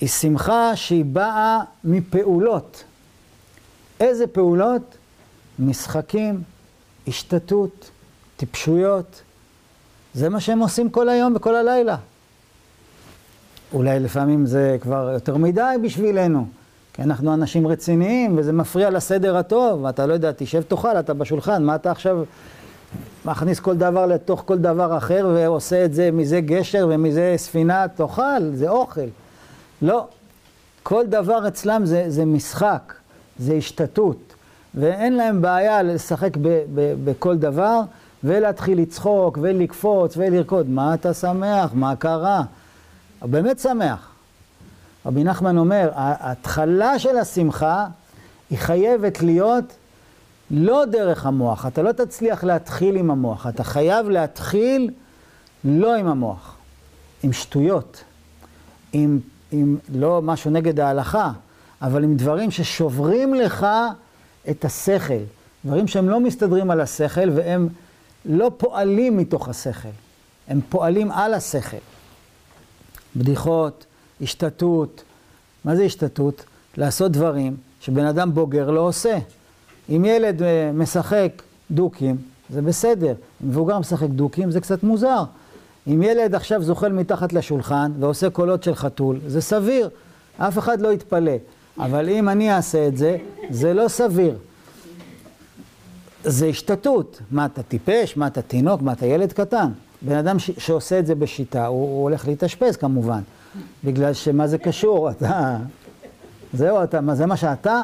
היא שמחה שהיא באה מפעולות. איזה פעולות? משחקים, השתתות, טיפשויות. זה מה שהם עושים כל היום וכל הלילה. אולי לפעמים זה כבר יותר מדי בשבילנו, כי אנחנו אנשים רציניים וזה מפריע לסדר הטוב, ואתה לא יודע, תשב תאכל, אתה בשולחן, מה אתה עכשיו מכניס כל דבר לתוך כל דבר אחר ועושה את זה מזה גשר ומזה ספינה, תאכל, זה אוכל. לא, כל דבר אצלם זה, זה משחק, זה השתתות, ואין להם בעיה לשחק ב, ב, בכל דבר ולהתחיל לצחוק ולקפוץ ולרקוד. מה אתה שמח? מה קרה? באמת שמח. רבי נחמן אומר, ההתחלה של השמחה היא חייבת להיות לא דרך המוח. אתה לא תצליח להתחיל עם המוח, אתה חייב להתחיל לא עם המוח, עם שטויות, עם, עם לא משהו נגד ההלכה, אבל עם דברים ששוברים לך את השכל, דברים שהם לא מסתדרים על השכל והם לא פועלים מתוך השכל, הם פועלים על השכל. בדיחות, השתתות, מה זה השתתות? לעשות דברים שבן אדם בוגר לא עושה. אם ילד אה, משחק דוקים, זה בסדר. אם מבוגר משחק דוקים, זה קצת מוזר. אם ילד עכשיו זוחל מתחת לשולחן ועושה קולות של חתול, זה סביר. אף אחד לא יתפלא. אבל אם אני אעשה את זה, זה לא סביר. זה השתתות. מה, אתה טיפש? מה, אתה תינוק? מה, אתה ילד קטן? בן אדם ש- שעושה את זה בשיטה, הוא, הוא הולך להתאשפז כמובן. בגלל שמה זה קשור? אתה... זהו, אתה, מה, זה מה שאתה?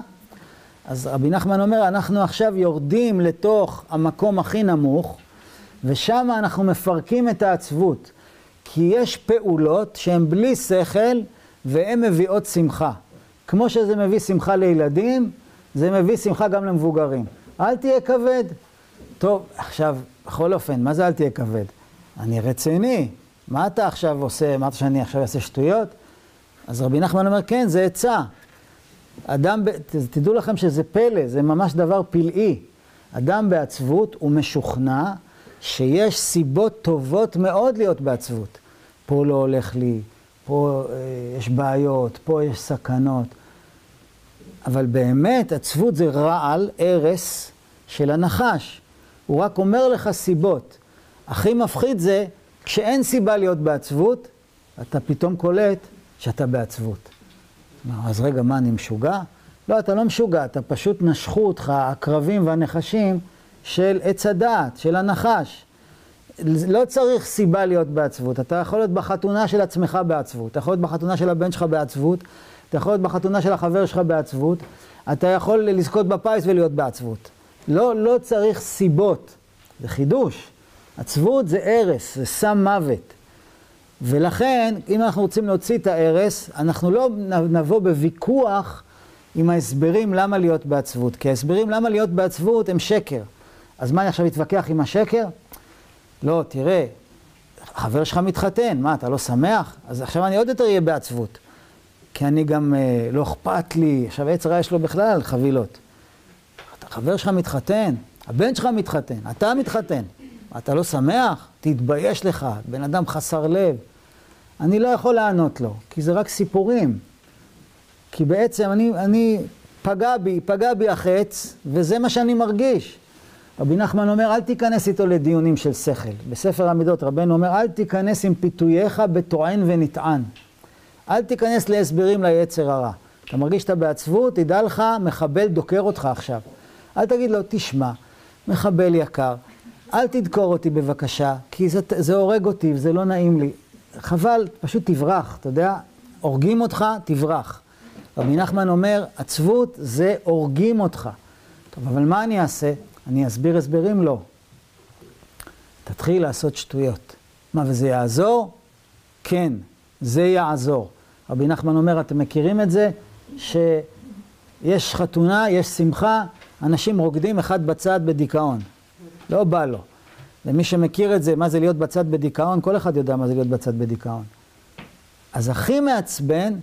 אז רבי נחמן אומר, אנחנו עכשיו יורדים לתוך המקום הכי נמוך, ושם אנחנו מפרקים את העצבות. כי יש פעולות שהן בלי שכל, והן מביאות שמחה. כמו שזה מביא שמחה לילדים, זה מביא שמחה גם למבוגרים. אל תהיה כבד. טוב, עכשיו, בכל אופן, מה זה אל תהיה כבד? אני רציני. מה אתה עכשיו עושה? אמרת שאני עכשיו אעשה שטויות? אז רבי נחמן אומר, כן, זה עצה. אדם, תדעו לכם שזה פלא, זה ממש דבר פלאי. אדם בעצבות הוא משוכנע שיש סיבות טובות מאוד להיות בעצבות. פה לא הולך לי, פה אה, יש בעיות, פה יש סכנות. אבל באמת עצבות זה רעל, הרס של הנחש. הוא רק אומר לך סיבות. הכי מפחיד זה כשאין סיבה להיות בעצבות, אתה פתאום קולט שאתה בעצבות. אז רגע, מה, אני משוגע? לא, אתה לא משוגע, אתה פשוט נשכו אותך הקרבים והנחשים של עץ הדעת, של הנחש. לא צריך סיבה להיות בעצבות, אתה יכול להיות בחתונה של עצמך בעצבות, אתה יכול להיות בחתונה של הבן שלך בעצבות, אתה יכול להיות בחתונה של החבר שלך בעצבות, אתה יכול לזכות בפיס ולהיות בעצבות. לא, לא צריך סיבות, זה חידוש. עצבות זה הרס, זה סם מוות. ולכן, אם אנחנו רוצים להוציא את ההרס, אנחנו לא נבוא בוויכוח עם ההסברים למה להיות בעצבות. כי ההסברים למה להיות בעצבות הם שקר. אז מה, אני עכשיו אתווכח עם השקר? לא, תראה, החבר שלך מתחתן, מה, אתה לא שמח? אז עכשיו אני עוד יותר אהיה בעצבות. כי אני גם, אה, לא אכפת לי, עכשיו עץ רע יש לו בכלל חבילות. החבר שלך מתחתן, הבן שלך מתחתן, אתה מתחתן. אתה לא שמח? תתבייש לך, בן אדם חסר לב. אני לא יכול לענות לו, כי זה רק סיפורים. כי בעצם אני, אני פגע בי, פגע בי החץ, וזה מה שאני מרגיש. רבי נחמן אומר, אל תיכנס איתו לדיונים של שכל. בספר המידות רבנו אומר, אל תיכנס עם פיתוייך בטוען ונטען. אל תיכנס להסברים ליצר הרע. אתה מרגיש שאתה בעצבות, תדע לך, מחבל דוקר אותך עכשיו. אל תגיד לו, תשמע, מחבל יקר, אל תדקור אותי בבקשה, כי זה, זה הורג אותי וזה לא נעים לי. חבל, פשוט תברח, אתה יודע, הורגים אותך, תברח. רבי נחמן אומר, עצבות זה הורגים אותך. טוב, אבל מה אני אעשה? אני אסביר הסברים? לא. תתחיל לעשות שטויות. מה, וזה יעזור? כן, זה יעזור. רבי נחמן אומר, אתם מכירים את זה? שיש חתונה, יש שמחה, אנשים רוקדים אחד בצד בדיכאון. לא בא לו. למי שמכיר את זה, מה זה להיות בצד בדיכאון, כל אחד יודע מה זה להיות בצד בדיכאון. אז הכי מעצבן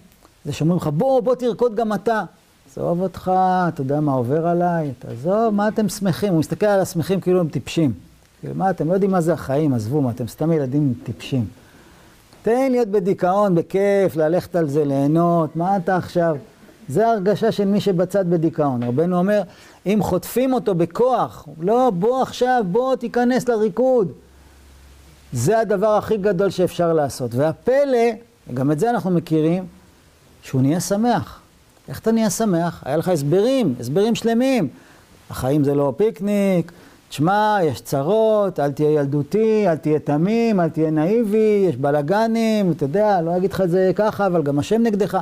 זה שאומרים לך, בוא, בוא תרקוד גם אתה. עזוב אותך, אתה יודע מה עובר עליי, תעזוב, מה אתם שמחים? הוא מסתכל על השמחים כאילו הם טיפשים. כאילו, מה, אתם לא יודעים מה זה החיים, עזבו, מה, אתם סתם ילדים טיפשים. תן להיות בדיכאון, בכיף, ללכת על זה, ליהנות, מה אתה עכשיו? זה ההרגשה של מי שבצד בדיכאון. רבנו אומר, אם חוטפים אותו בכוח, לא, בוא עכשיו, בוא תיכנס לריקוד. זה הדבר הכי גדול שאפשר לעשות. והפלא, גם את זה אנחנו מכירים, שהוא נהיה שמח. איך אתה נהיה שמח? היה לך הסברים, הסברים שלמים. החיים זה לא פיקניק, תשמע, יש צרות, אל תהיה ילדותי, אל תהיה תמים, אל תהיה נאיבי, יש בלאגנים, אתה יודע, לא אגיד לך את זה ככה, אבל גם השם נגדך.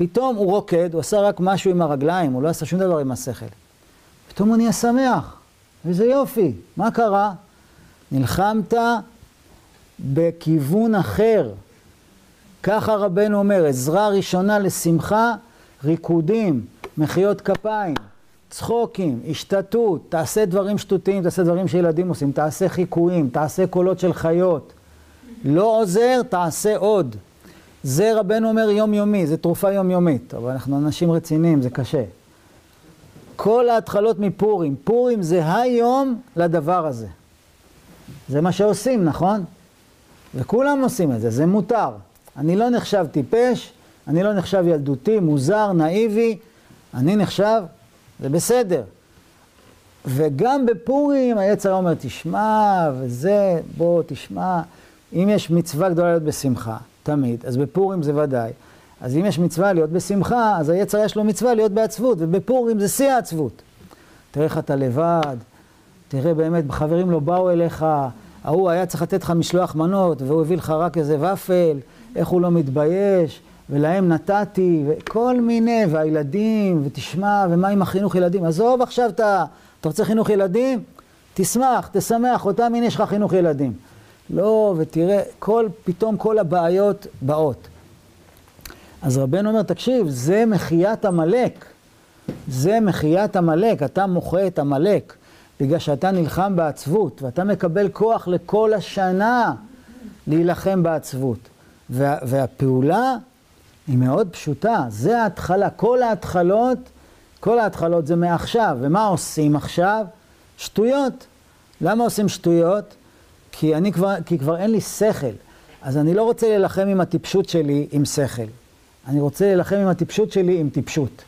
פתאום הוא רוקד, הוא עשה רק משהו עם הרגליים, הוא לא עשה שום דבר עם השכל. פתאום הוא נהיה שמח, איזה יופי, מה קרה? נלחמת בכיוון אחר. ככה רבנו אומר, עזרה ראשונה לשמחה, ריקודים, מחיאות כפיים, צחוקים, השתתות, תעשה דברים שטותיים, תעשה דברים שילדים עושים, תעשה חיקויים, תעשה קולות של חיות. לא עוזר, תעשה עוד. זה רבנו אומר יומיומי, זה תרופה יומיומית, אבל אנחנו אנשים רציניים, זה קשה. כל ההתחלות מפורים, פורים זה היום לדבר הזה. זה מה שעושים, נכון? וכולם עושים את זה, זה מותר. אני לא נחשב טיפש, אני לא נחשב ילדותי, מוזר, נאיבי, אני נחשב, זה בסדר. וגם בפורים היצר אומר, תשמע, וזה, בוא, תשמע, אם יש מצווה גדולה להיות בשמחה, תמיד, אז בפורים זה ודאי. אז אם יש מצווה להיות בשמחה, אז היצר יש לו מצווה להיות בעצבות, ובפורים זה שיא העצבות. תראה איך אתה לבד, תראה באמת, חברים לא באו אליך, ההוא היה צריך לתת לך משלוח מנות, והוא הביא לך רק איזה ופל, איך הוא לא מתבייש, ולהם נתתי, וכל מיני, והילדים, ותשמע, ומה עם החינוך ילדים? עזוב עכשיו אתה, אתה רוצה חינוך ילדים? תשמח, תשמח, אותם הנה יש לך חינוך ילדים. לא, ותראה, כל, פתאום כל הבעיות באות. אז רבנו אומר, תקשיב, זה מחיית עמלק. זה מחיית עמלק, אתה מוחה את עמלק, בגלל שאתה נלחם בעצבות, ואתה מקבל כוח לכל השנה להילחם בעצבות. וה, והפעולה היא מאוד פשוטה, זה ההתחלה, כל ההתחלות, כל ההתחלות זה מעכשיו, ומה עושים עכשיו? שטויות. למה עושים שטויות? כי, אני כבר, כי כבר אין לי שכל, אז אני לא רוצה להילחם עם הטיפשות שלי עם שכל. אני רוצה להילחם עם הטיפשות שלי עם טיפשות.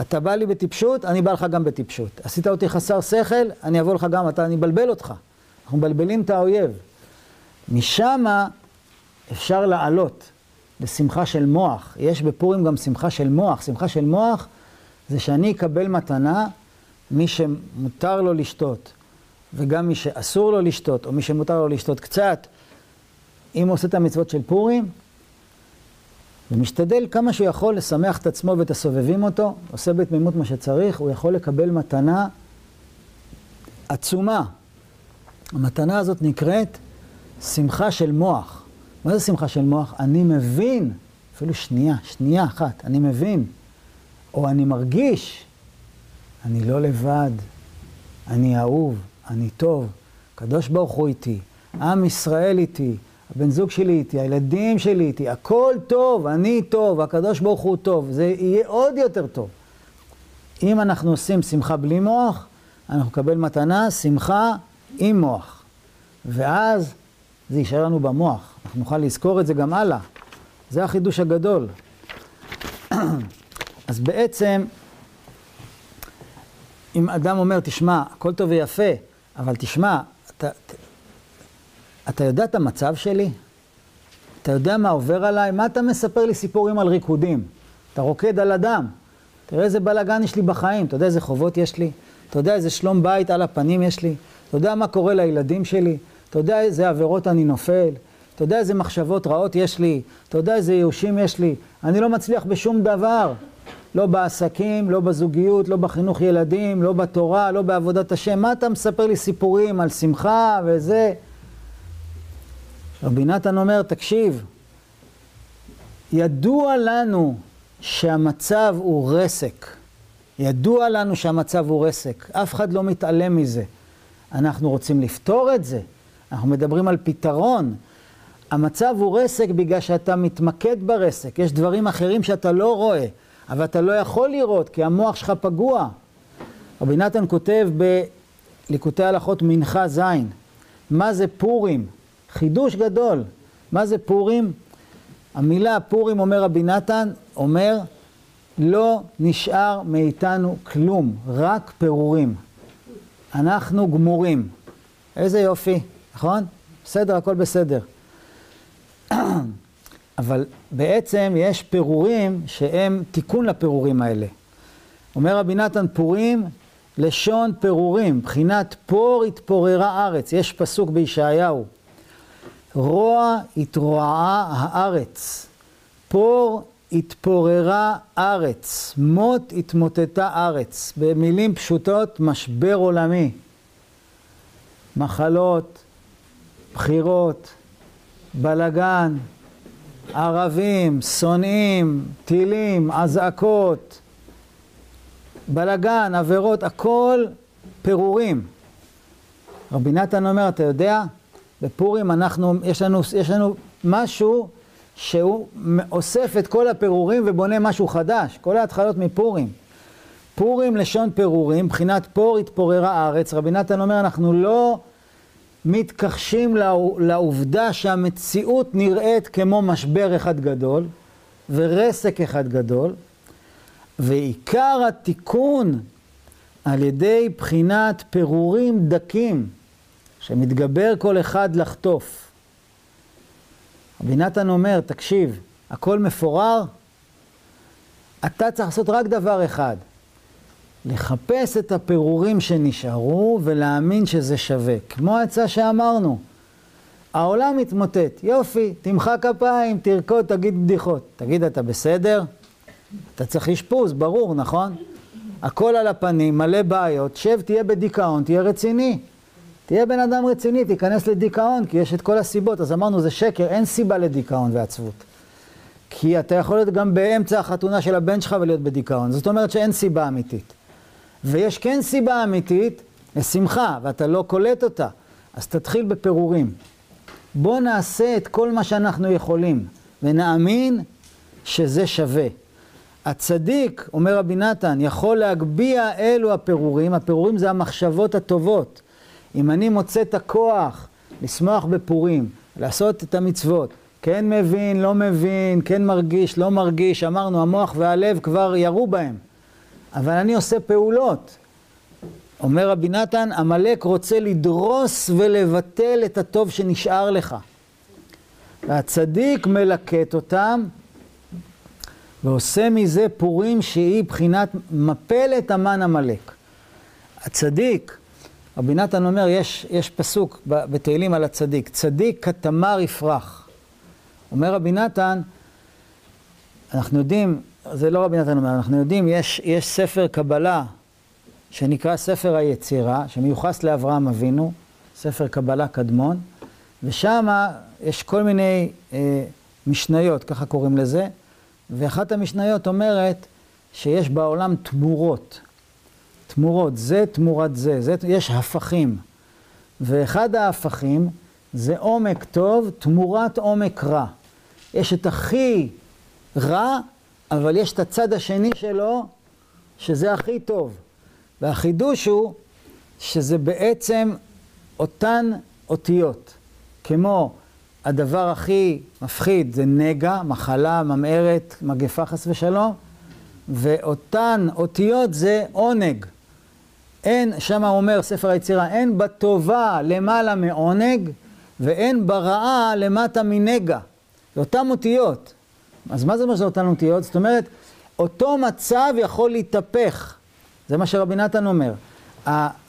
אתה בא לי בטיפשות, אני בא לך גם בטיפשות. עשית אותי חסר שכל, אני אבוא לך גם, אתה, אני אבלבל אותך. אנחנו מבלבלים את האויב. משמה אפשר לעלות לשמחה של מוח. יש בפורים גם שמחה של מוח. שמחה של מוח זה שאני אקבל מתנה, מי שמותר לו לשתות, וגם מי שאסור לו לשתות, או מי שמותר לו לשתות קצת, אם הוא עושה את המצוות של פורים, ומשתדל כמה שהוא יכול לשמח את עצמו ואת הסובבים אותו, עושה בתמימות מה שצריך, הוא יכול לקבל מתנה עצומה. המתנה הזאת נקראת שמחה של מוח. מה זה שמחה של מוח? אני מבין, אפילו שנייה, שנייה אחת, אני מבין, או אני מרגיש, אני לא לבד, אני אהוב, אני טוב, הקדוש ברוך הוא איתי, עם ישראל איתי, הבן זוג שלי איתי, הילדים שלי איתי, הכל טוב, אני טוב, הקדוש ברוך הוא טוב, זה יהיה עוד יותר טוב. אם אנחנו עושים שמחה בלי מוח, אנחנו נקבל מתנה, שמחה עם מוח. ואז זה יישאר לנו במוח, אנחנו נוכל לזכור את זה גם הלאה. זה החידוש הגדול. אז בעצם, אם אדם אומר, תשמע, הכל טוב ויפה, אבל תשמע, אתה, אתה יודע את המצב שלי? אתה יודע מה עובר עליי? מה אתה מספר לי סיפורים על ריקודים? אתה רוקד על אדם. תראה איזה בלאגן יש לי בחיים, אתה יודע איזה חובות יש לי? אתה יודע איזה שלום בית על הפנים יש לי? אתה יודע מה קורה לילדים שלי? אתה יודע איזה עבירות אני נופל? אתה יודע איזה מחשבות רעות יש לי? אתה יודע איזה ייאושים יש לי? אני לא מצליח בשום דבר. לא בעסקים, לא בזוגיות, לא בחינוך ילדים, לא בתורה, לא בעבודת השם. מה אתה מספר לי סיפורים על שמחה וזה? רבי נתן אומר, תקשיב, ידוע לנו שהמצב הוא רסק. ידוע לנו שהמצב הוא רסק. אף אחד לא מתעלם מזה. אנחנו רוצים לפתור את זה. אנחנו מדברים על פתרון. המצב הוא רסק בגלל שאתה מתמקד ברסק. יש דברים אחרים שאתה לא רואה, אבל אתה לא יכול לראות כי המוח שלך פגוע. רבי נתן כותב בליקוטי הלכות מנחה ז', מה זה פורים? חידוש גדול. מה זה פורים? המילה פורים, אומר רבי נתן, אומר, לא נשאר מאיתנו כלום, רק פירורים. אנחנו גמורים. איזה יופי, נכון? בסדר, הכל בסדר. אבל בעצם יש פירורים שהם תיקון לפירורים האלה. אומר רבי נתן פורים, לשון פירורים, בחינת פור התפוררה ארץ. יש פסוק בישעיהו. רוע התרועעה הארץ, פור התפוררה ארץ, מות התמוטטה ארץ. במילים פשוטות, משבר עולמי. מחלות, בחירות, בלגן, ערבים, שונאים, טילים, אזעקות, בלגן, עבירות, הכל פירורים. רבי נתן אומר, אתה יודע, בפורים אנחנו, יש לנו, יש לנו משהו שהוא אוסף את כל הפירורים ובונה משהו חדש, כל ההתחלות מפורים. פורים לשון פירורים, מבחינת פור התפוררה הארץ. רבי נתן אומר, אנחנו לא מתכחשים לעובדה שהמציאות נראית כמו משבר אחד גדול ורסק אחד גדול, ועיקר התיקון על ידי בחינת פירורים דקים, שמתגבר כל אחד לחטוף. רבי נתן אומר, תקשיב, הכל מפורר, אתה צריך לעשות רק דבר אחד, לחפש את הפירורים שנשארו ולהאמין שזה שווה. כמו העצה שאמרנו, העולם מתמוטט, יופי, תמחא כפיים, תרקוד, תגיד בדיחות. תגיד, אתה בסדר? אתה צריך אשפוז, ברור, נכון? הכל על הפנים, מלא בעיות, שב, תהיה בדיכאון, תהיה רציני. תהיה בן אדם רציני, תיכנס לדיכאון, כי יש את כל הסיבות. אז אמרנו, זה שקר, אין סיבה לדיכאון ועצבות. כי אתה יכול להיות גם באמצע החתונה של הבן שלך ולהיות בדיכאון. זאת אומרת שאין סיבה אמיתית. ויש כן סיבה אמיתית לשמחה, ואתה לא קולט אותה. אז תתחיל בפירורים. בוא נעשה את כל מה שאנחנו יכולים, ונאמין שזה שווה. הצדיק, אומר רבי נתן, יכול להגביה אלו הפירורים, הפירורים זה המחשבות הטובות. אם אני מוצא את הכוח לשמוח בפורים, לעשות את המצוות, כן מבין, לא מבין, כן מרגיש, לא מרגיש, אמרנו, המוח והלב כבר ירו בהם. אבל אני עושה פעולות. אומר רבי נתן, עמלק רוצה לדרוס ולבטל את הטוב שנשאר לך. והצדיק מלקט אותם ועושה מזה פורים שהיא בחינת מפלת המן עמלק. הצדיק, רבי נתן אומר, יש, יש פסוק בתהילים על הצדיק, צדיק כתמר יפרח. אומר רבי נתן, אנחנו יודעים, זה לא רבי נתן אומר, אנחנו יודעים, יש, יש ספר קבלה שנקרא ספר היצירה, שמיוחס לאברהם אבינו, ספר קבלה קדמון, ושם יש כל מיני אה, משניות, ככה קוראים לזה, ואחת המשניות אומרת שיש בעולם תמורות. תמורות, זה תמורת זה, זה יש הפכים. ואחד ההפכים זה עומק טוב תמורת עומק רע. יש את הכי רע, אבל יש את הצד השני שלו, שזה הכי טוב. והחידוש הוא שזה בעצם אותן אותיות, כמו הדבר הכי מפחיד זה נגע, מחלה, ממארת, מגפה חס ושלום, ואותן אותיות זה עונג. אין, שם אומר ספר היצירה, אין בטובה למעלה מעונג, ואין ברעה למטה מנגע. זה אותן אותיות. אז מה זה אומר שזה אותן אותיות? זאת אומרת, אותו מצב יכול להתהפך. זה מה שרבי נתן אומר.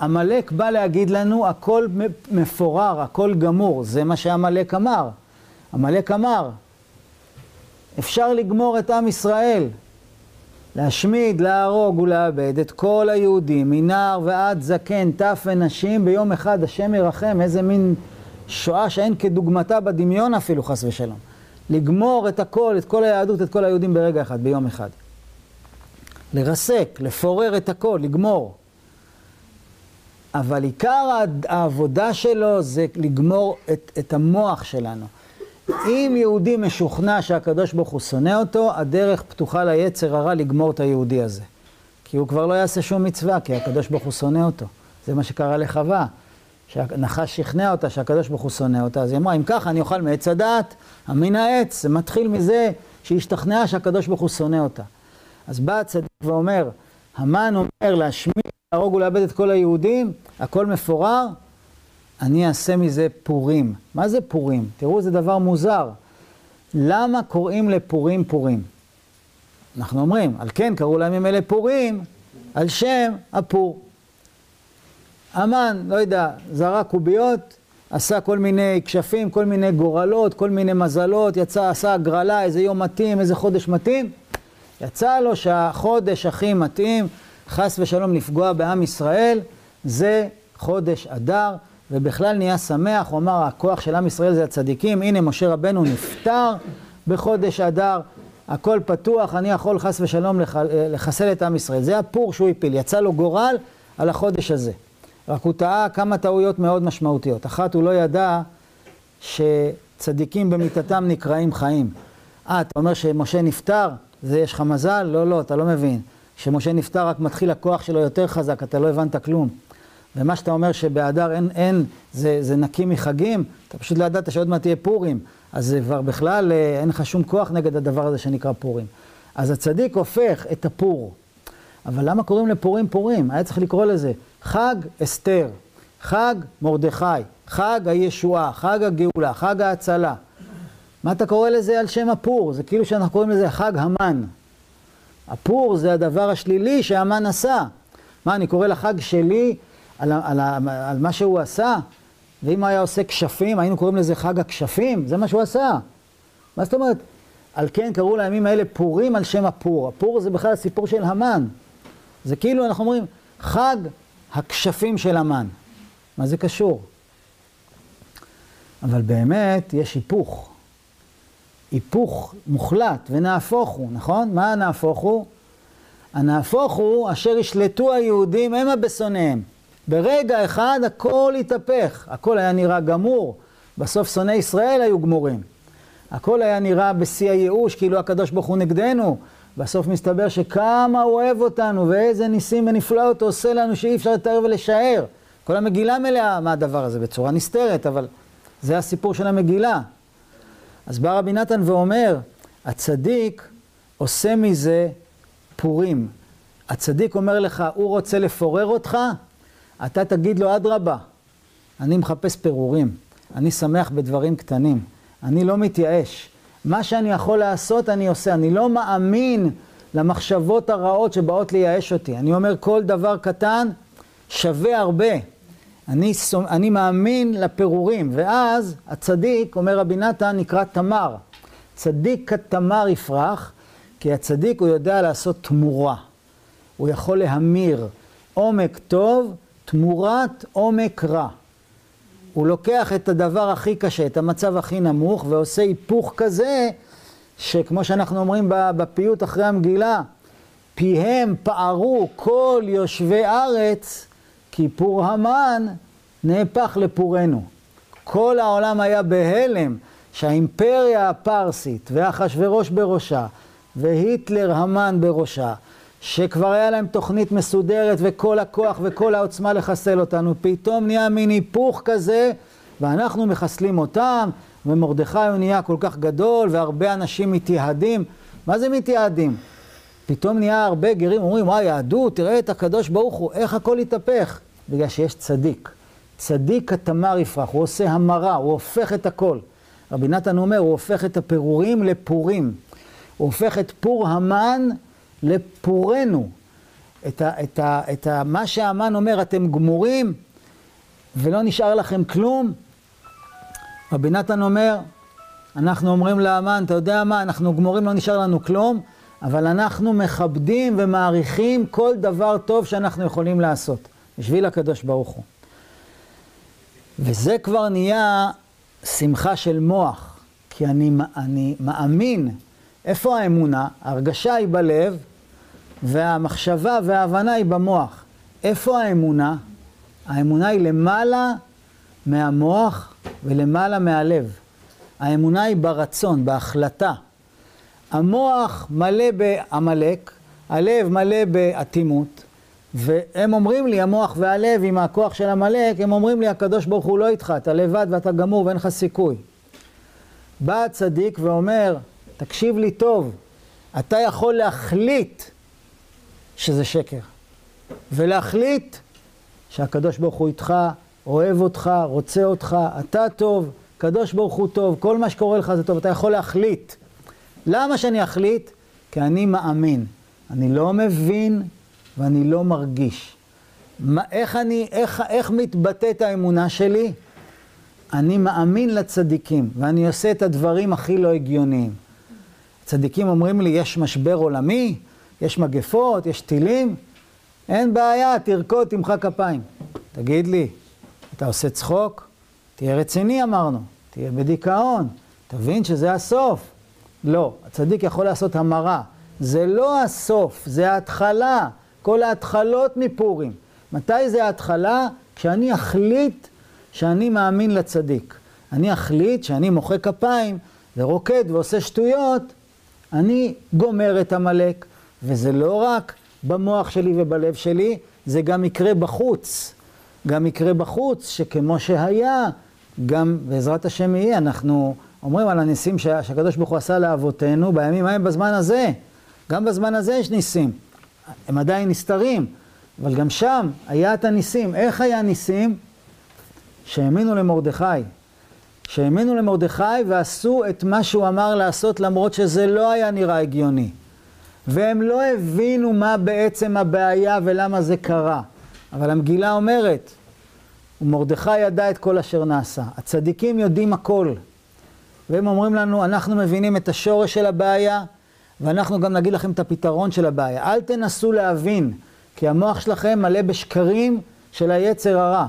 עמלק בא להגיד לנו, הכל מפורר, הכל גמור. זה מה שעמלק אמר. עמלק אמר, אפשר לגמור את עם ישראל, להשמיד, להרוג ולאבד את כל היהודים, מנער ועד זקן, טף ונשים, ביום אחד השם ירחם, איזה מין שואה שאין כדוגמתה בדמיון אפילו, חס ושלום. לגמור את הכל, את כל היהדות, את כל היהודים ברגע אחד, ביום אחד. לרסק, לפורר את הכל, לגמור. אבל עיקר העבודה שלו זה לגמור את, את המוח שלנו. אם יהודי משוכנע שהקדוש ברוך הוא שונא אותו, הדרך פתוחה ליצר הרע לגמור את היהודי הזה. כי הוא כבר לא יעשה שום מצווה, כי הקדוש ברוך הוא שונא אותו. זה מה שקרה לחווה. שהנחש שכנע אותה שהקדוש ברוך הוא שונא אותה, אז היא אמרה, אם ככה אני אוכל מעץ הדעת, המין העץ, זה מתחיל מזה שהיא השתכנעה שהקדוש ברוך הוא שונא אותה. אז בא הצדיק ואומר, המן אומר להשמיד, להרוג ולאבד את כל היהודים, הכל מפורר, אני אעשה מזה פורים. מה זה פורים? תראו, זה דבר מוזר. למה קוראים לפורים פורים? אנחנו אומרים, על כן קראו לימים אלה פורים, על שם הפור. המן, לא יודע, זרק קוביות, עשה כל מיני כשפים, כל מיני גורלות, כל מיני מזלות, יצא, עשה הגרלה, איזה יום מתאים, איזה חודש מתאים. יצא לו שהחודש הכי מתאים, חס ושלום לפגוע בעם ישראל, זה חודש אדר, ובכלל נהיה שמח, הוא אמר, הכוח של עם ישראל זה הצדיקים, הנה משה רבנו נפטר, בחודש אדר, הכל פתוח, אני יכול חס ושלום לח... לחסל את עם ישראל. זה הפור שהוא הפיל, יצא לו גורל על החודש הזה. רק הוא טעה כמה טעויות מאוד משמעותיות. אחת, הוא לא ידע שצדיקים במיתתם נקראים חיים. אה, אתה אומר שמשה נפטר, זה יש לך מזל? לא, לא, אתה לא מבין. כשמשה נפטר רק מתחיל הכוח שלו יותר חזק, אתה לא הבנת כלום. ומה שאתה אומר שבאדר אין, אין, זה, זה נקי מחגים, אתה פשוט לא ידעת שעוד מעט תהיה פורים. אז זה כבר בכלל, אה, אין לך שום כוח נגד הדבר הזה שנקרא פורים. אז הצדיק הופך את הפור. אבל למה קוראים לפורים פורים? היה צריך לקרוא לזה חג אסתר, חג מרדכי, חג הישועה, חג הגאולה, חג ההצלה. מה אתה קורא לזה על שם הפור? זה כאילו שאנחנו קוראים לזה חג המן. הפור זה הדבר השלילי שהמן עשה. מה, אני קורא לחג שלי על, על, על, על מה שהוא עשה? ואם היה עושה כשפים, היינו קוראים לזה חג הכשפים? זה מה שהוא עשה. מה זאת אומרת? על כן קראו לימים האלה פורים על שם הפור. הפור זה בכלל הסיפור של המן. זה כאילו אנחנו אומרים, חג הכשפים של המן. מה זה קשור? אבל באמת יש היפוך. היפוך מוחלט, ונהפוך הוא, נכון? מה הנהפוך הוא? הנהפוך הוא אשר ישלטו היהודים המה בשונאיהם. ברגע אחד הכל התהפך, הכל היה נראה גמור, בסוף שונאי ישראל היו גמורים. הכל היה נראה בשיא הייאוש, כאילו הקדוש ברוך הוא נגדנו. בסוף מסתבר שכמה הוא אוהב אותנו, ואיזה ניסים ונפלאות הוא עושה לנו שאי אפשר לתאר ולשער. כל המגילה מלאה מהדבר הזה, בצורה נסתרת, אבל זה הסיפור של המגילה. אז בא רבי נתן ואומר, הצדיק עושה מזה פורים. הצדיק אומר לך, הוא רוצה לפורר אותך, אתה תגיד לו, אדרבה, אני מחפש פירורים, אני שמח בדברים קטנים, אני לא מתייאש. מה שאני יכול לעשות אני עושה, אני לא מאמין למחשבות הרעות שבאות לייאש אותי. אני אומר, כל דבר קטן שווה הרבה. אני, אני מאמין לפירורים, ואז הצדיק, אומר רבי נתן, נקרא תמר. צדיק כתמר יפרח, כי הצדיק הוא יודע לעשות תמורה. הוא יכול להמיר עומק טוב תמורת עומק רע. הוא לוקח את הדבר הכי קשה, את המצב הכי נמוך, ועושה היפוך כזה, שכמו שאנחנו אומרים בפיוט אחרי המגילה, פיהם פערו כל יושבי ארץ, כי פור המן נהפך לפורנו. כל העולם היה בהלם שהאימפריה הפרסית ואחשוורוש בראשה והיטלר המן בראשה שכבר היה להם תוכנית מסודרת וכל הכוח וכל העוצמה לחסל אותנו, פתאום נהיה מין היפוך כזה ואנחנו מחסלים אותם ומרדכי הוא נהיה כל כך גדול והרבה אנשים מתייהדים. מה זה מתייהדים? פתאום נהיה הרבה גרים אומרים, וואי, יהדות, תראה את הקדוש ברוך הוא, איך הכל התהפך? בגלל שיש צדיק. צדיק התמר יפרח, הוא עושה המרה, הוא הופך את הכל. רבי נתן אומר, הוא הופך את הפירורים לפורים. הוא הופך את פור המן לפורנו. את, ה, את, ה, את ה, מה שהמן אומר, אתם גמורים ולא נשאר לכם כלום. רבי נתן אומר, אנחנו אומרים לאמן, אתה יודע מה, אנחנו גמורים, לא נשאר לנו כלום, אבל אנחנו מכבדים ומעריכים כל דבר טוב שאנחנו יכולים לעשות, בשביל הקדוש ברוך הוא. וזה כבר נהיה שמחה של מוח, כי אני, אני מאמין איפה האמונה? ההרגשה היא בלב, והמחשבה וההבנה היא במוח. איפה האמונה? האמונה היא למעלה מהמוח ולמעלה מהלב. האמונה היא ברצון, בהחלטה. המוח מלא בעמלק, הלב מלא באטימות, והם אומרים לי, המוח והלב עם הכוח של עמלק, הם אומרים לי, הקדוש ברוך הוא לא איתך, אתה לבד ואתה גמור ואין לך סיכוי. בא הצדיק ואומר, תקשיב לי טוב, אתה יכול להחליט שזה שקר, ולהחליט שהקדוש ברוך הוא איתך, אוהב אותך, רוצה אותך, אתה טוב, קדוש ברוך הוא טוב, כל מה שקורה לך זה טוב, אתה יכול להחליט. למה שאני אחליט? כי אני מאמין. אני לא מבין ואני לא מרגיש. מה, איך, אני, איך, איך מתבטאת האמונה שלי? אני מאמין לצדיקים, ואני עושה את הדברים הכי לא הגיוניים. צדיקים אומרים לי, יש משבר עולמי, יש מגפות, יש טילים, אין בעיה, תרקוד, תמחא כפיים. תגיד לי, אתה עושה צחוק? תהיה רציני, אמרנו. תהיה בדיכאון, תבין שזה הסוף. לא, הצדיק יכול לעשות המרה. זה לא הסוף, זה ההתחלה. כל ההתחלות מפורים. מתי זה ההתחלה? כשאני אחליט שאני מאמין לצדיק. אני אחליט שאני מוחא כפיים ורוקד ועושה שטויות, אני גומר את עמלק. וזה לא רק במוח שלי ובלב שלי, זה גם יקרה בחוץ. גם יקרה בחוץ, שכמו שהיה, גם בעזרת השם יהיה. אנחנו אומרים על הניסים שהקדוש ברוך הוא עשה לאבותינו בימים ההם בזמן הזה. גם בזמן הזה יש ניסים. הם עדיין נסתרים, אבל גם שם היה את הניסים. איך היה ניסים? שהאמינו למרדכי. שהאמינו למרדכי ועשו את מה שהוא אמר לעשות למרות שזה לא היה נראה הגיוני. והם לא הבינו מה בעצם הבעיה ולמה זה קרה. אבל המגילה אומרת, ומרדכי ידע את כל אשר נעשה. הצדיקים יודעים הכל. והם אומרים לנו, אנחנו מבינים את השורש של הבעיה, ואנחנו גם נגיד לכם את הפתרון של הבעיה. אל תנסו להבין, כי המוח שלכם מלא בשקרים של היצר הרע.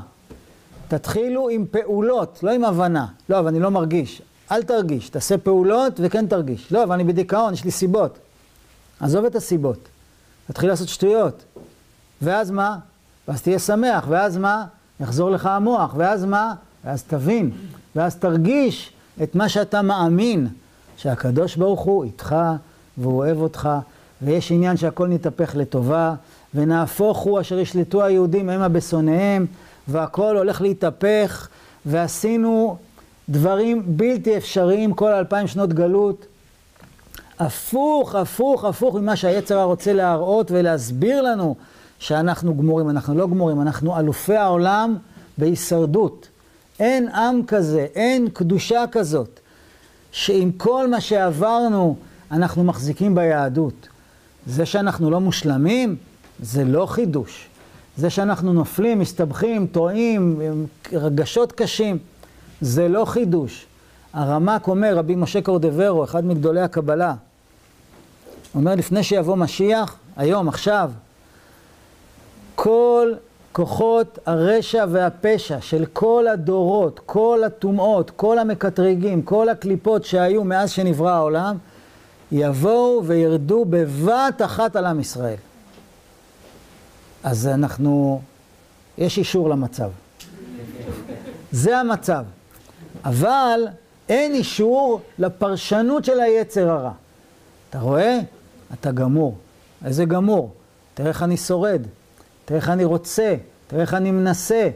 תתחילו עם פעולות, לא עם הבנה. לא, אבל אני לא מרגיש. אל תרגיש, תעשה פעולות וכן תרגיש. לא, אבל אני בדיכאון, יש לי סיבות. עזוב את הסיבות. תתחיל לעשות שטויות. ואז מה? ואז תהיה שמח, ואז מה? יחזור לך המוח, ואז מה? ואז תבין, ואז תרגיש את מה שאתה מאמין, שהקדוש ברוך הוא איתך, והוא אוהב אותך, ויש עניין שהכל נתהפך לטובה, ונהפוך הוא אשר ישלטו היהודים המה בשונאיהם, והכל הולך להתהפך, ועשינו דברים בלתי אפשריים כל אלפיים שנות גלות. הפוך, הפוך, הפוך ממה שהיצר רוצה להראות ולהסביר לנו שאנחנו גמורים. אנחנו לא גמורים, אנחנו אלופי העולם בהישרדות. אין עם כזה, אין קדושה כזאת, שעם כל מה שעברנו, אנחנו מחזיקים ביהדות. זה שאנחנו לא מושלמים, זה לא חידוש. זה שאנחנו נופלים, מסתבכים, טועים, רגשות קשים, זה לא חידוש. הרמ"ק אומר, רבי משה קורדברו, אחד מגדולי הקבלה, אומר לפני שיבוא משיח, היום, עכשיו, כל כוחות הרשע והפשע של כל הדורות, כל הטומאות, כל המקטרגים, כל הקליפות שהיו מאז שנברא העולם, יבואו וירדו בבת אחת על עם ישראל. אז אנחנו, יש אישור למצב. זה המצב. אבל אין אישור לפרשנות של היצר הרע. אתה רואה? אתה גמור. איזה גמור? תראה איך אני שורד, תראה איך אני רוצה, תראה איך אני מנסה.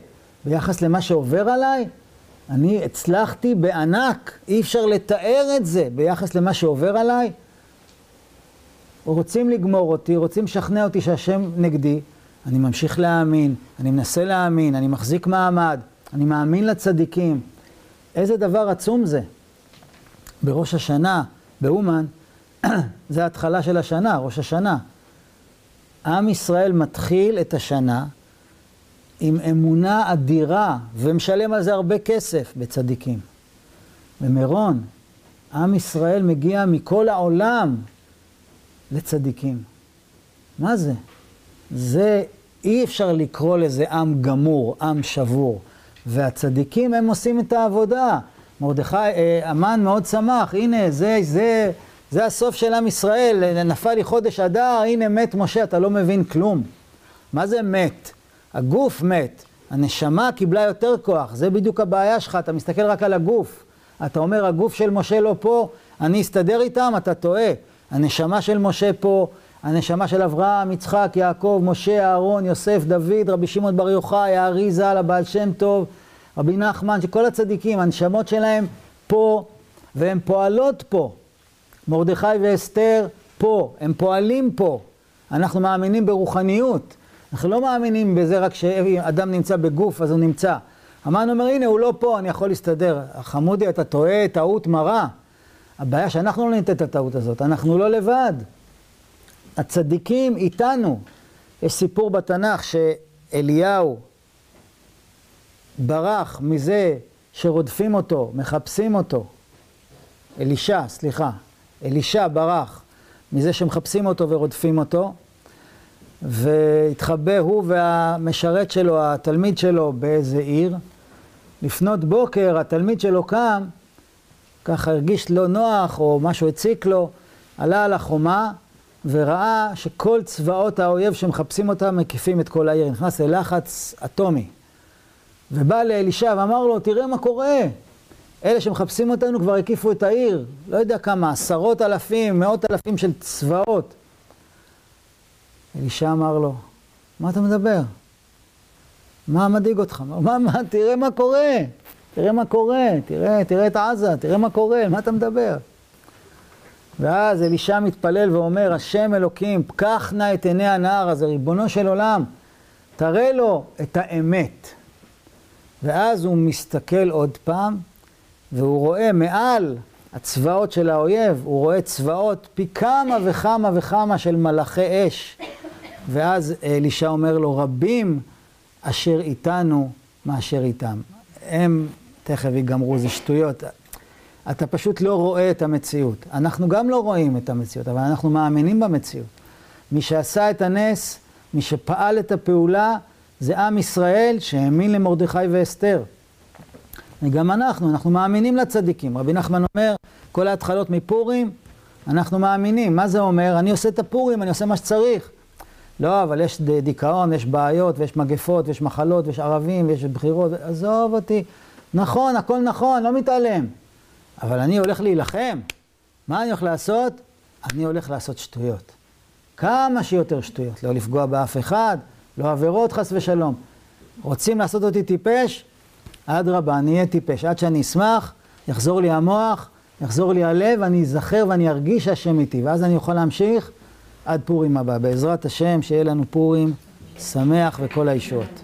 ביחס למה שעובר עליי, אני הצלחתי בענק, אי אפשר לתאר את זה ביחס למה שעובר עליי. רוצים לגמור אותי, רוצים לשכנע אותי שהשם נגדי, אני ממשיך להאמין, אני מנסה להאמין, אני מחזיק מעמד, אני מאמין לצדיקים. איזה דבר עצום זה. בראש השנה, באומן, זה ההתחלה של השנה, ראש השנה. עם ישראל מתחיל את השנה עם אמונה אדירה, ומשלם על זה הרבה כסף בצדיקים. במירון, עם ישראל מגיע מכל העולם לצדיקים. מה זה? זה, אי אפשר לקרוא לזה עם גמור, עם שבור. והצדיקים הם עושים את העבודה. מרדכי, אה, המן מאוד שמח, הנה, זה, זה, זה הסוף של עם ישראל, נפל לי חודש אדר, הנה מת משה, אתה לא מבין כלום. מה זה מת? הגוף מת, הנשמה קיבלה יותר כוח, זה בדיוק הבעיה שלך, אתה מסתכל רק על הגוף. אתה אומר, הגוף של משה לא פה, אני אסתדר איתם, אתה טועה. הנשמה של משה פה, הנשמה של אברהם, יצחק, יעקב, משה, אהרון, יוסף, דוד, רבי שמעון בר יוחאי, הארי ז"ל, הבעל שם טוב, רבי נחמן, שכל הצדיקים, הנשמות שלהם פה, והן פועלות פה. מרדכי ואסתר פה, הם פועלים פה. אנחנו מאמינים ברוחניות. אנחנו לא מאמינים בזה רק שאדם נמצא בגוף, אז הוא נמצא. המן אומר, הנה, הוא לא פה, אני יכול להסתדר. חמודי, אתה טועה טעות מרה. הבעיה שאנחנו לא ניתן את הטעות הזאת, אנחנו לא לבד. הצדיקים איתנו. יש סיפור בתנ"ך שאליהו ברח מזה שרודפים אותו, מחפשים אותו. אלישע, סליחה. אלישע ברח מזה שמחפשים אותו ורודפים אותו, והתחבא הוא והמשרת שלו, התלמיד שלו, באיזה עיר. לפנות בוקר התלמיד שלו קם, ככה הרגיש לא נוח או משהו הציק לו, עלה על החומה וראה שכל צבאות האויב שמחפשים אותם מקיפים את כל העיר, נכנס ללחץ אטומי. ובא לאלישע ואמר לו, תראה מה קורה, אלה שמחפשים אותנו כבר הקיפו את העיר, לא יודע כמה, עשרות אלפים, מאות אלפים של צבאות. אלישע אמר לו, מה אתה מדבר? מה מדאיג אותך? מה, מה, תראה מה קורה, תראה מה קורה, תראה, תראה את עזה, תראה מה קורה, מה אתה מדבר? ואז אלישע מתפלל ואומר, השם אלוקים, פקח נא את עיני הנער הזה, ריבונו של עולם, תראה לו את האמת. ואז הוא מסתכל עוד פעם, והוא רואה מעל הצבאות של האויב, הוא רואה צבאות פי כמה וכמה וכמה של מלאכי אש. ואז אלישע אומר לו, רבים אשר איתנו מאשר איתם. הם תכף ייגמרו, זה שטויות. אתה פשוט לא רואה את המציאות. אנחנו גם לא רואים את המציאות, אבל אנחנו מאמינים במציאות. מי שעשה את הנס, מי שפעל את הפעולה, זה עם ישראל שהאמין למרדכי ואסתר. וגם אנחנו, אנחנו מאמינים לצדיקים. רבי נחמן אומר, כל ההתחלות מפורים, אנחנו מאמינים. מה זה אומר? אני עושה את הפורים, אני עושה מה שצריך. לא, אבל יש דיכאון, יש בעיות, ויש מגפות, ויש מחלות, ויש ערבים, ויש בחירות, עזוב אותי. נכון, הכל נכון, לא מתעלם. אבל אני הולך להילחם. מה אני הולך לעשות? אני הולך לעשות שטויות. כמה שיותר שטויות. לא לפגוע באף אחד, לא עבירות חס ושלום. רוצים לעשות אותי טיפש? אדרבה, אני אהיה טיפש. עד שאני אשמח, יחזור לי המוח, יחזור לי הלב, אני אזכר ואני ארגיש שהשם איתי. ואז אני אוכל להמשיך עד פורים הבא. בעזרת השם, שיהיה לנו פורים שמח וכל הישועות.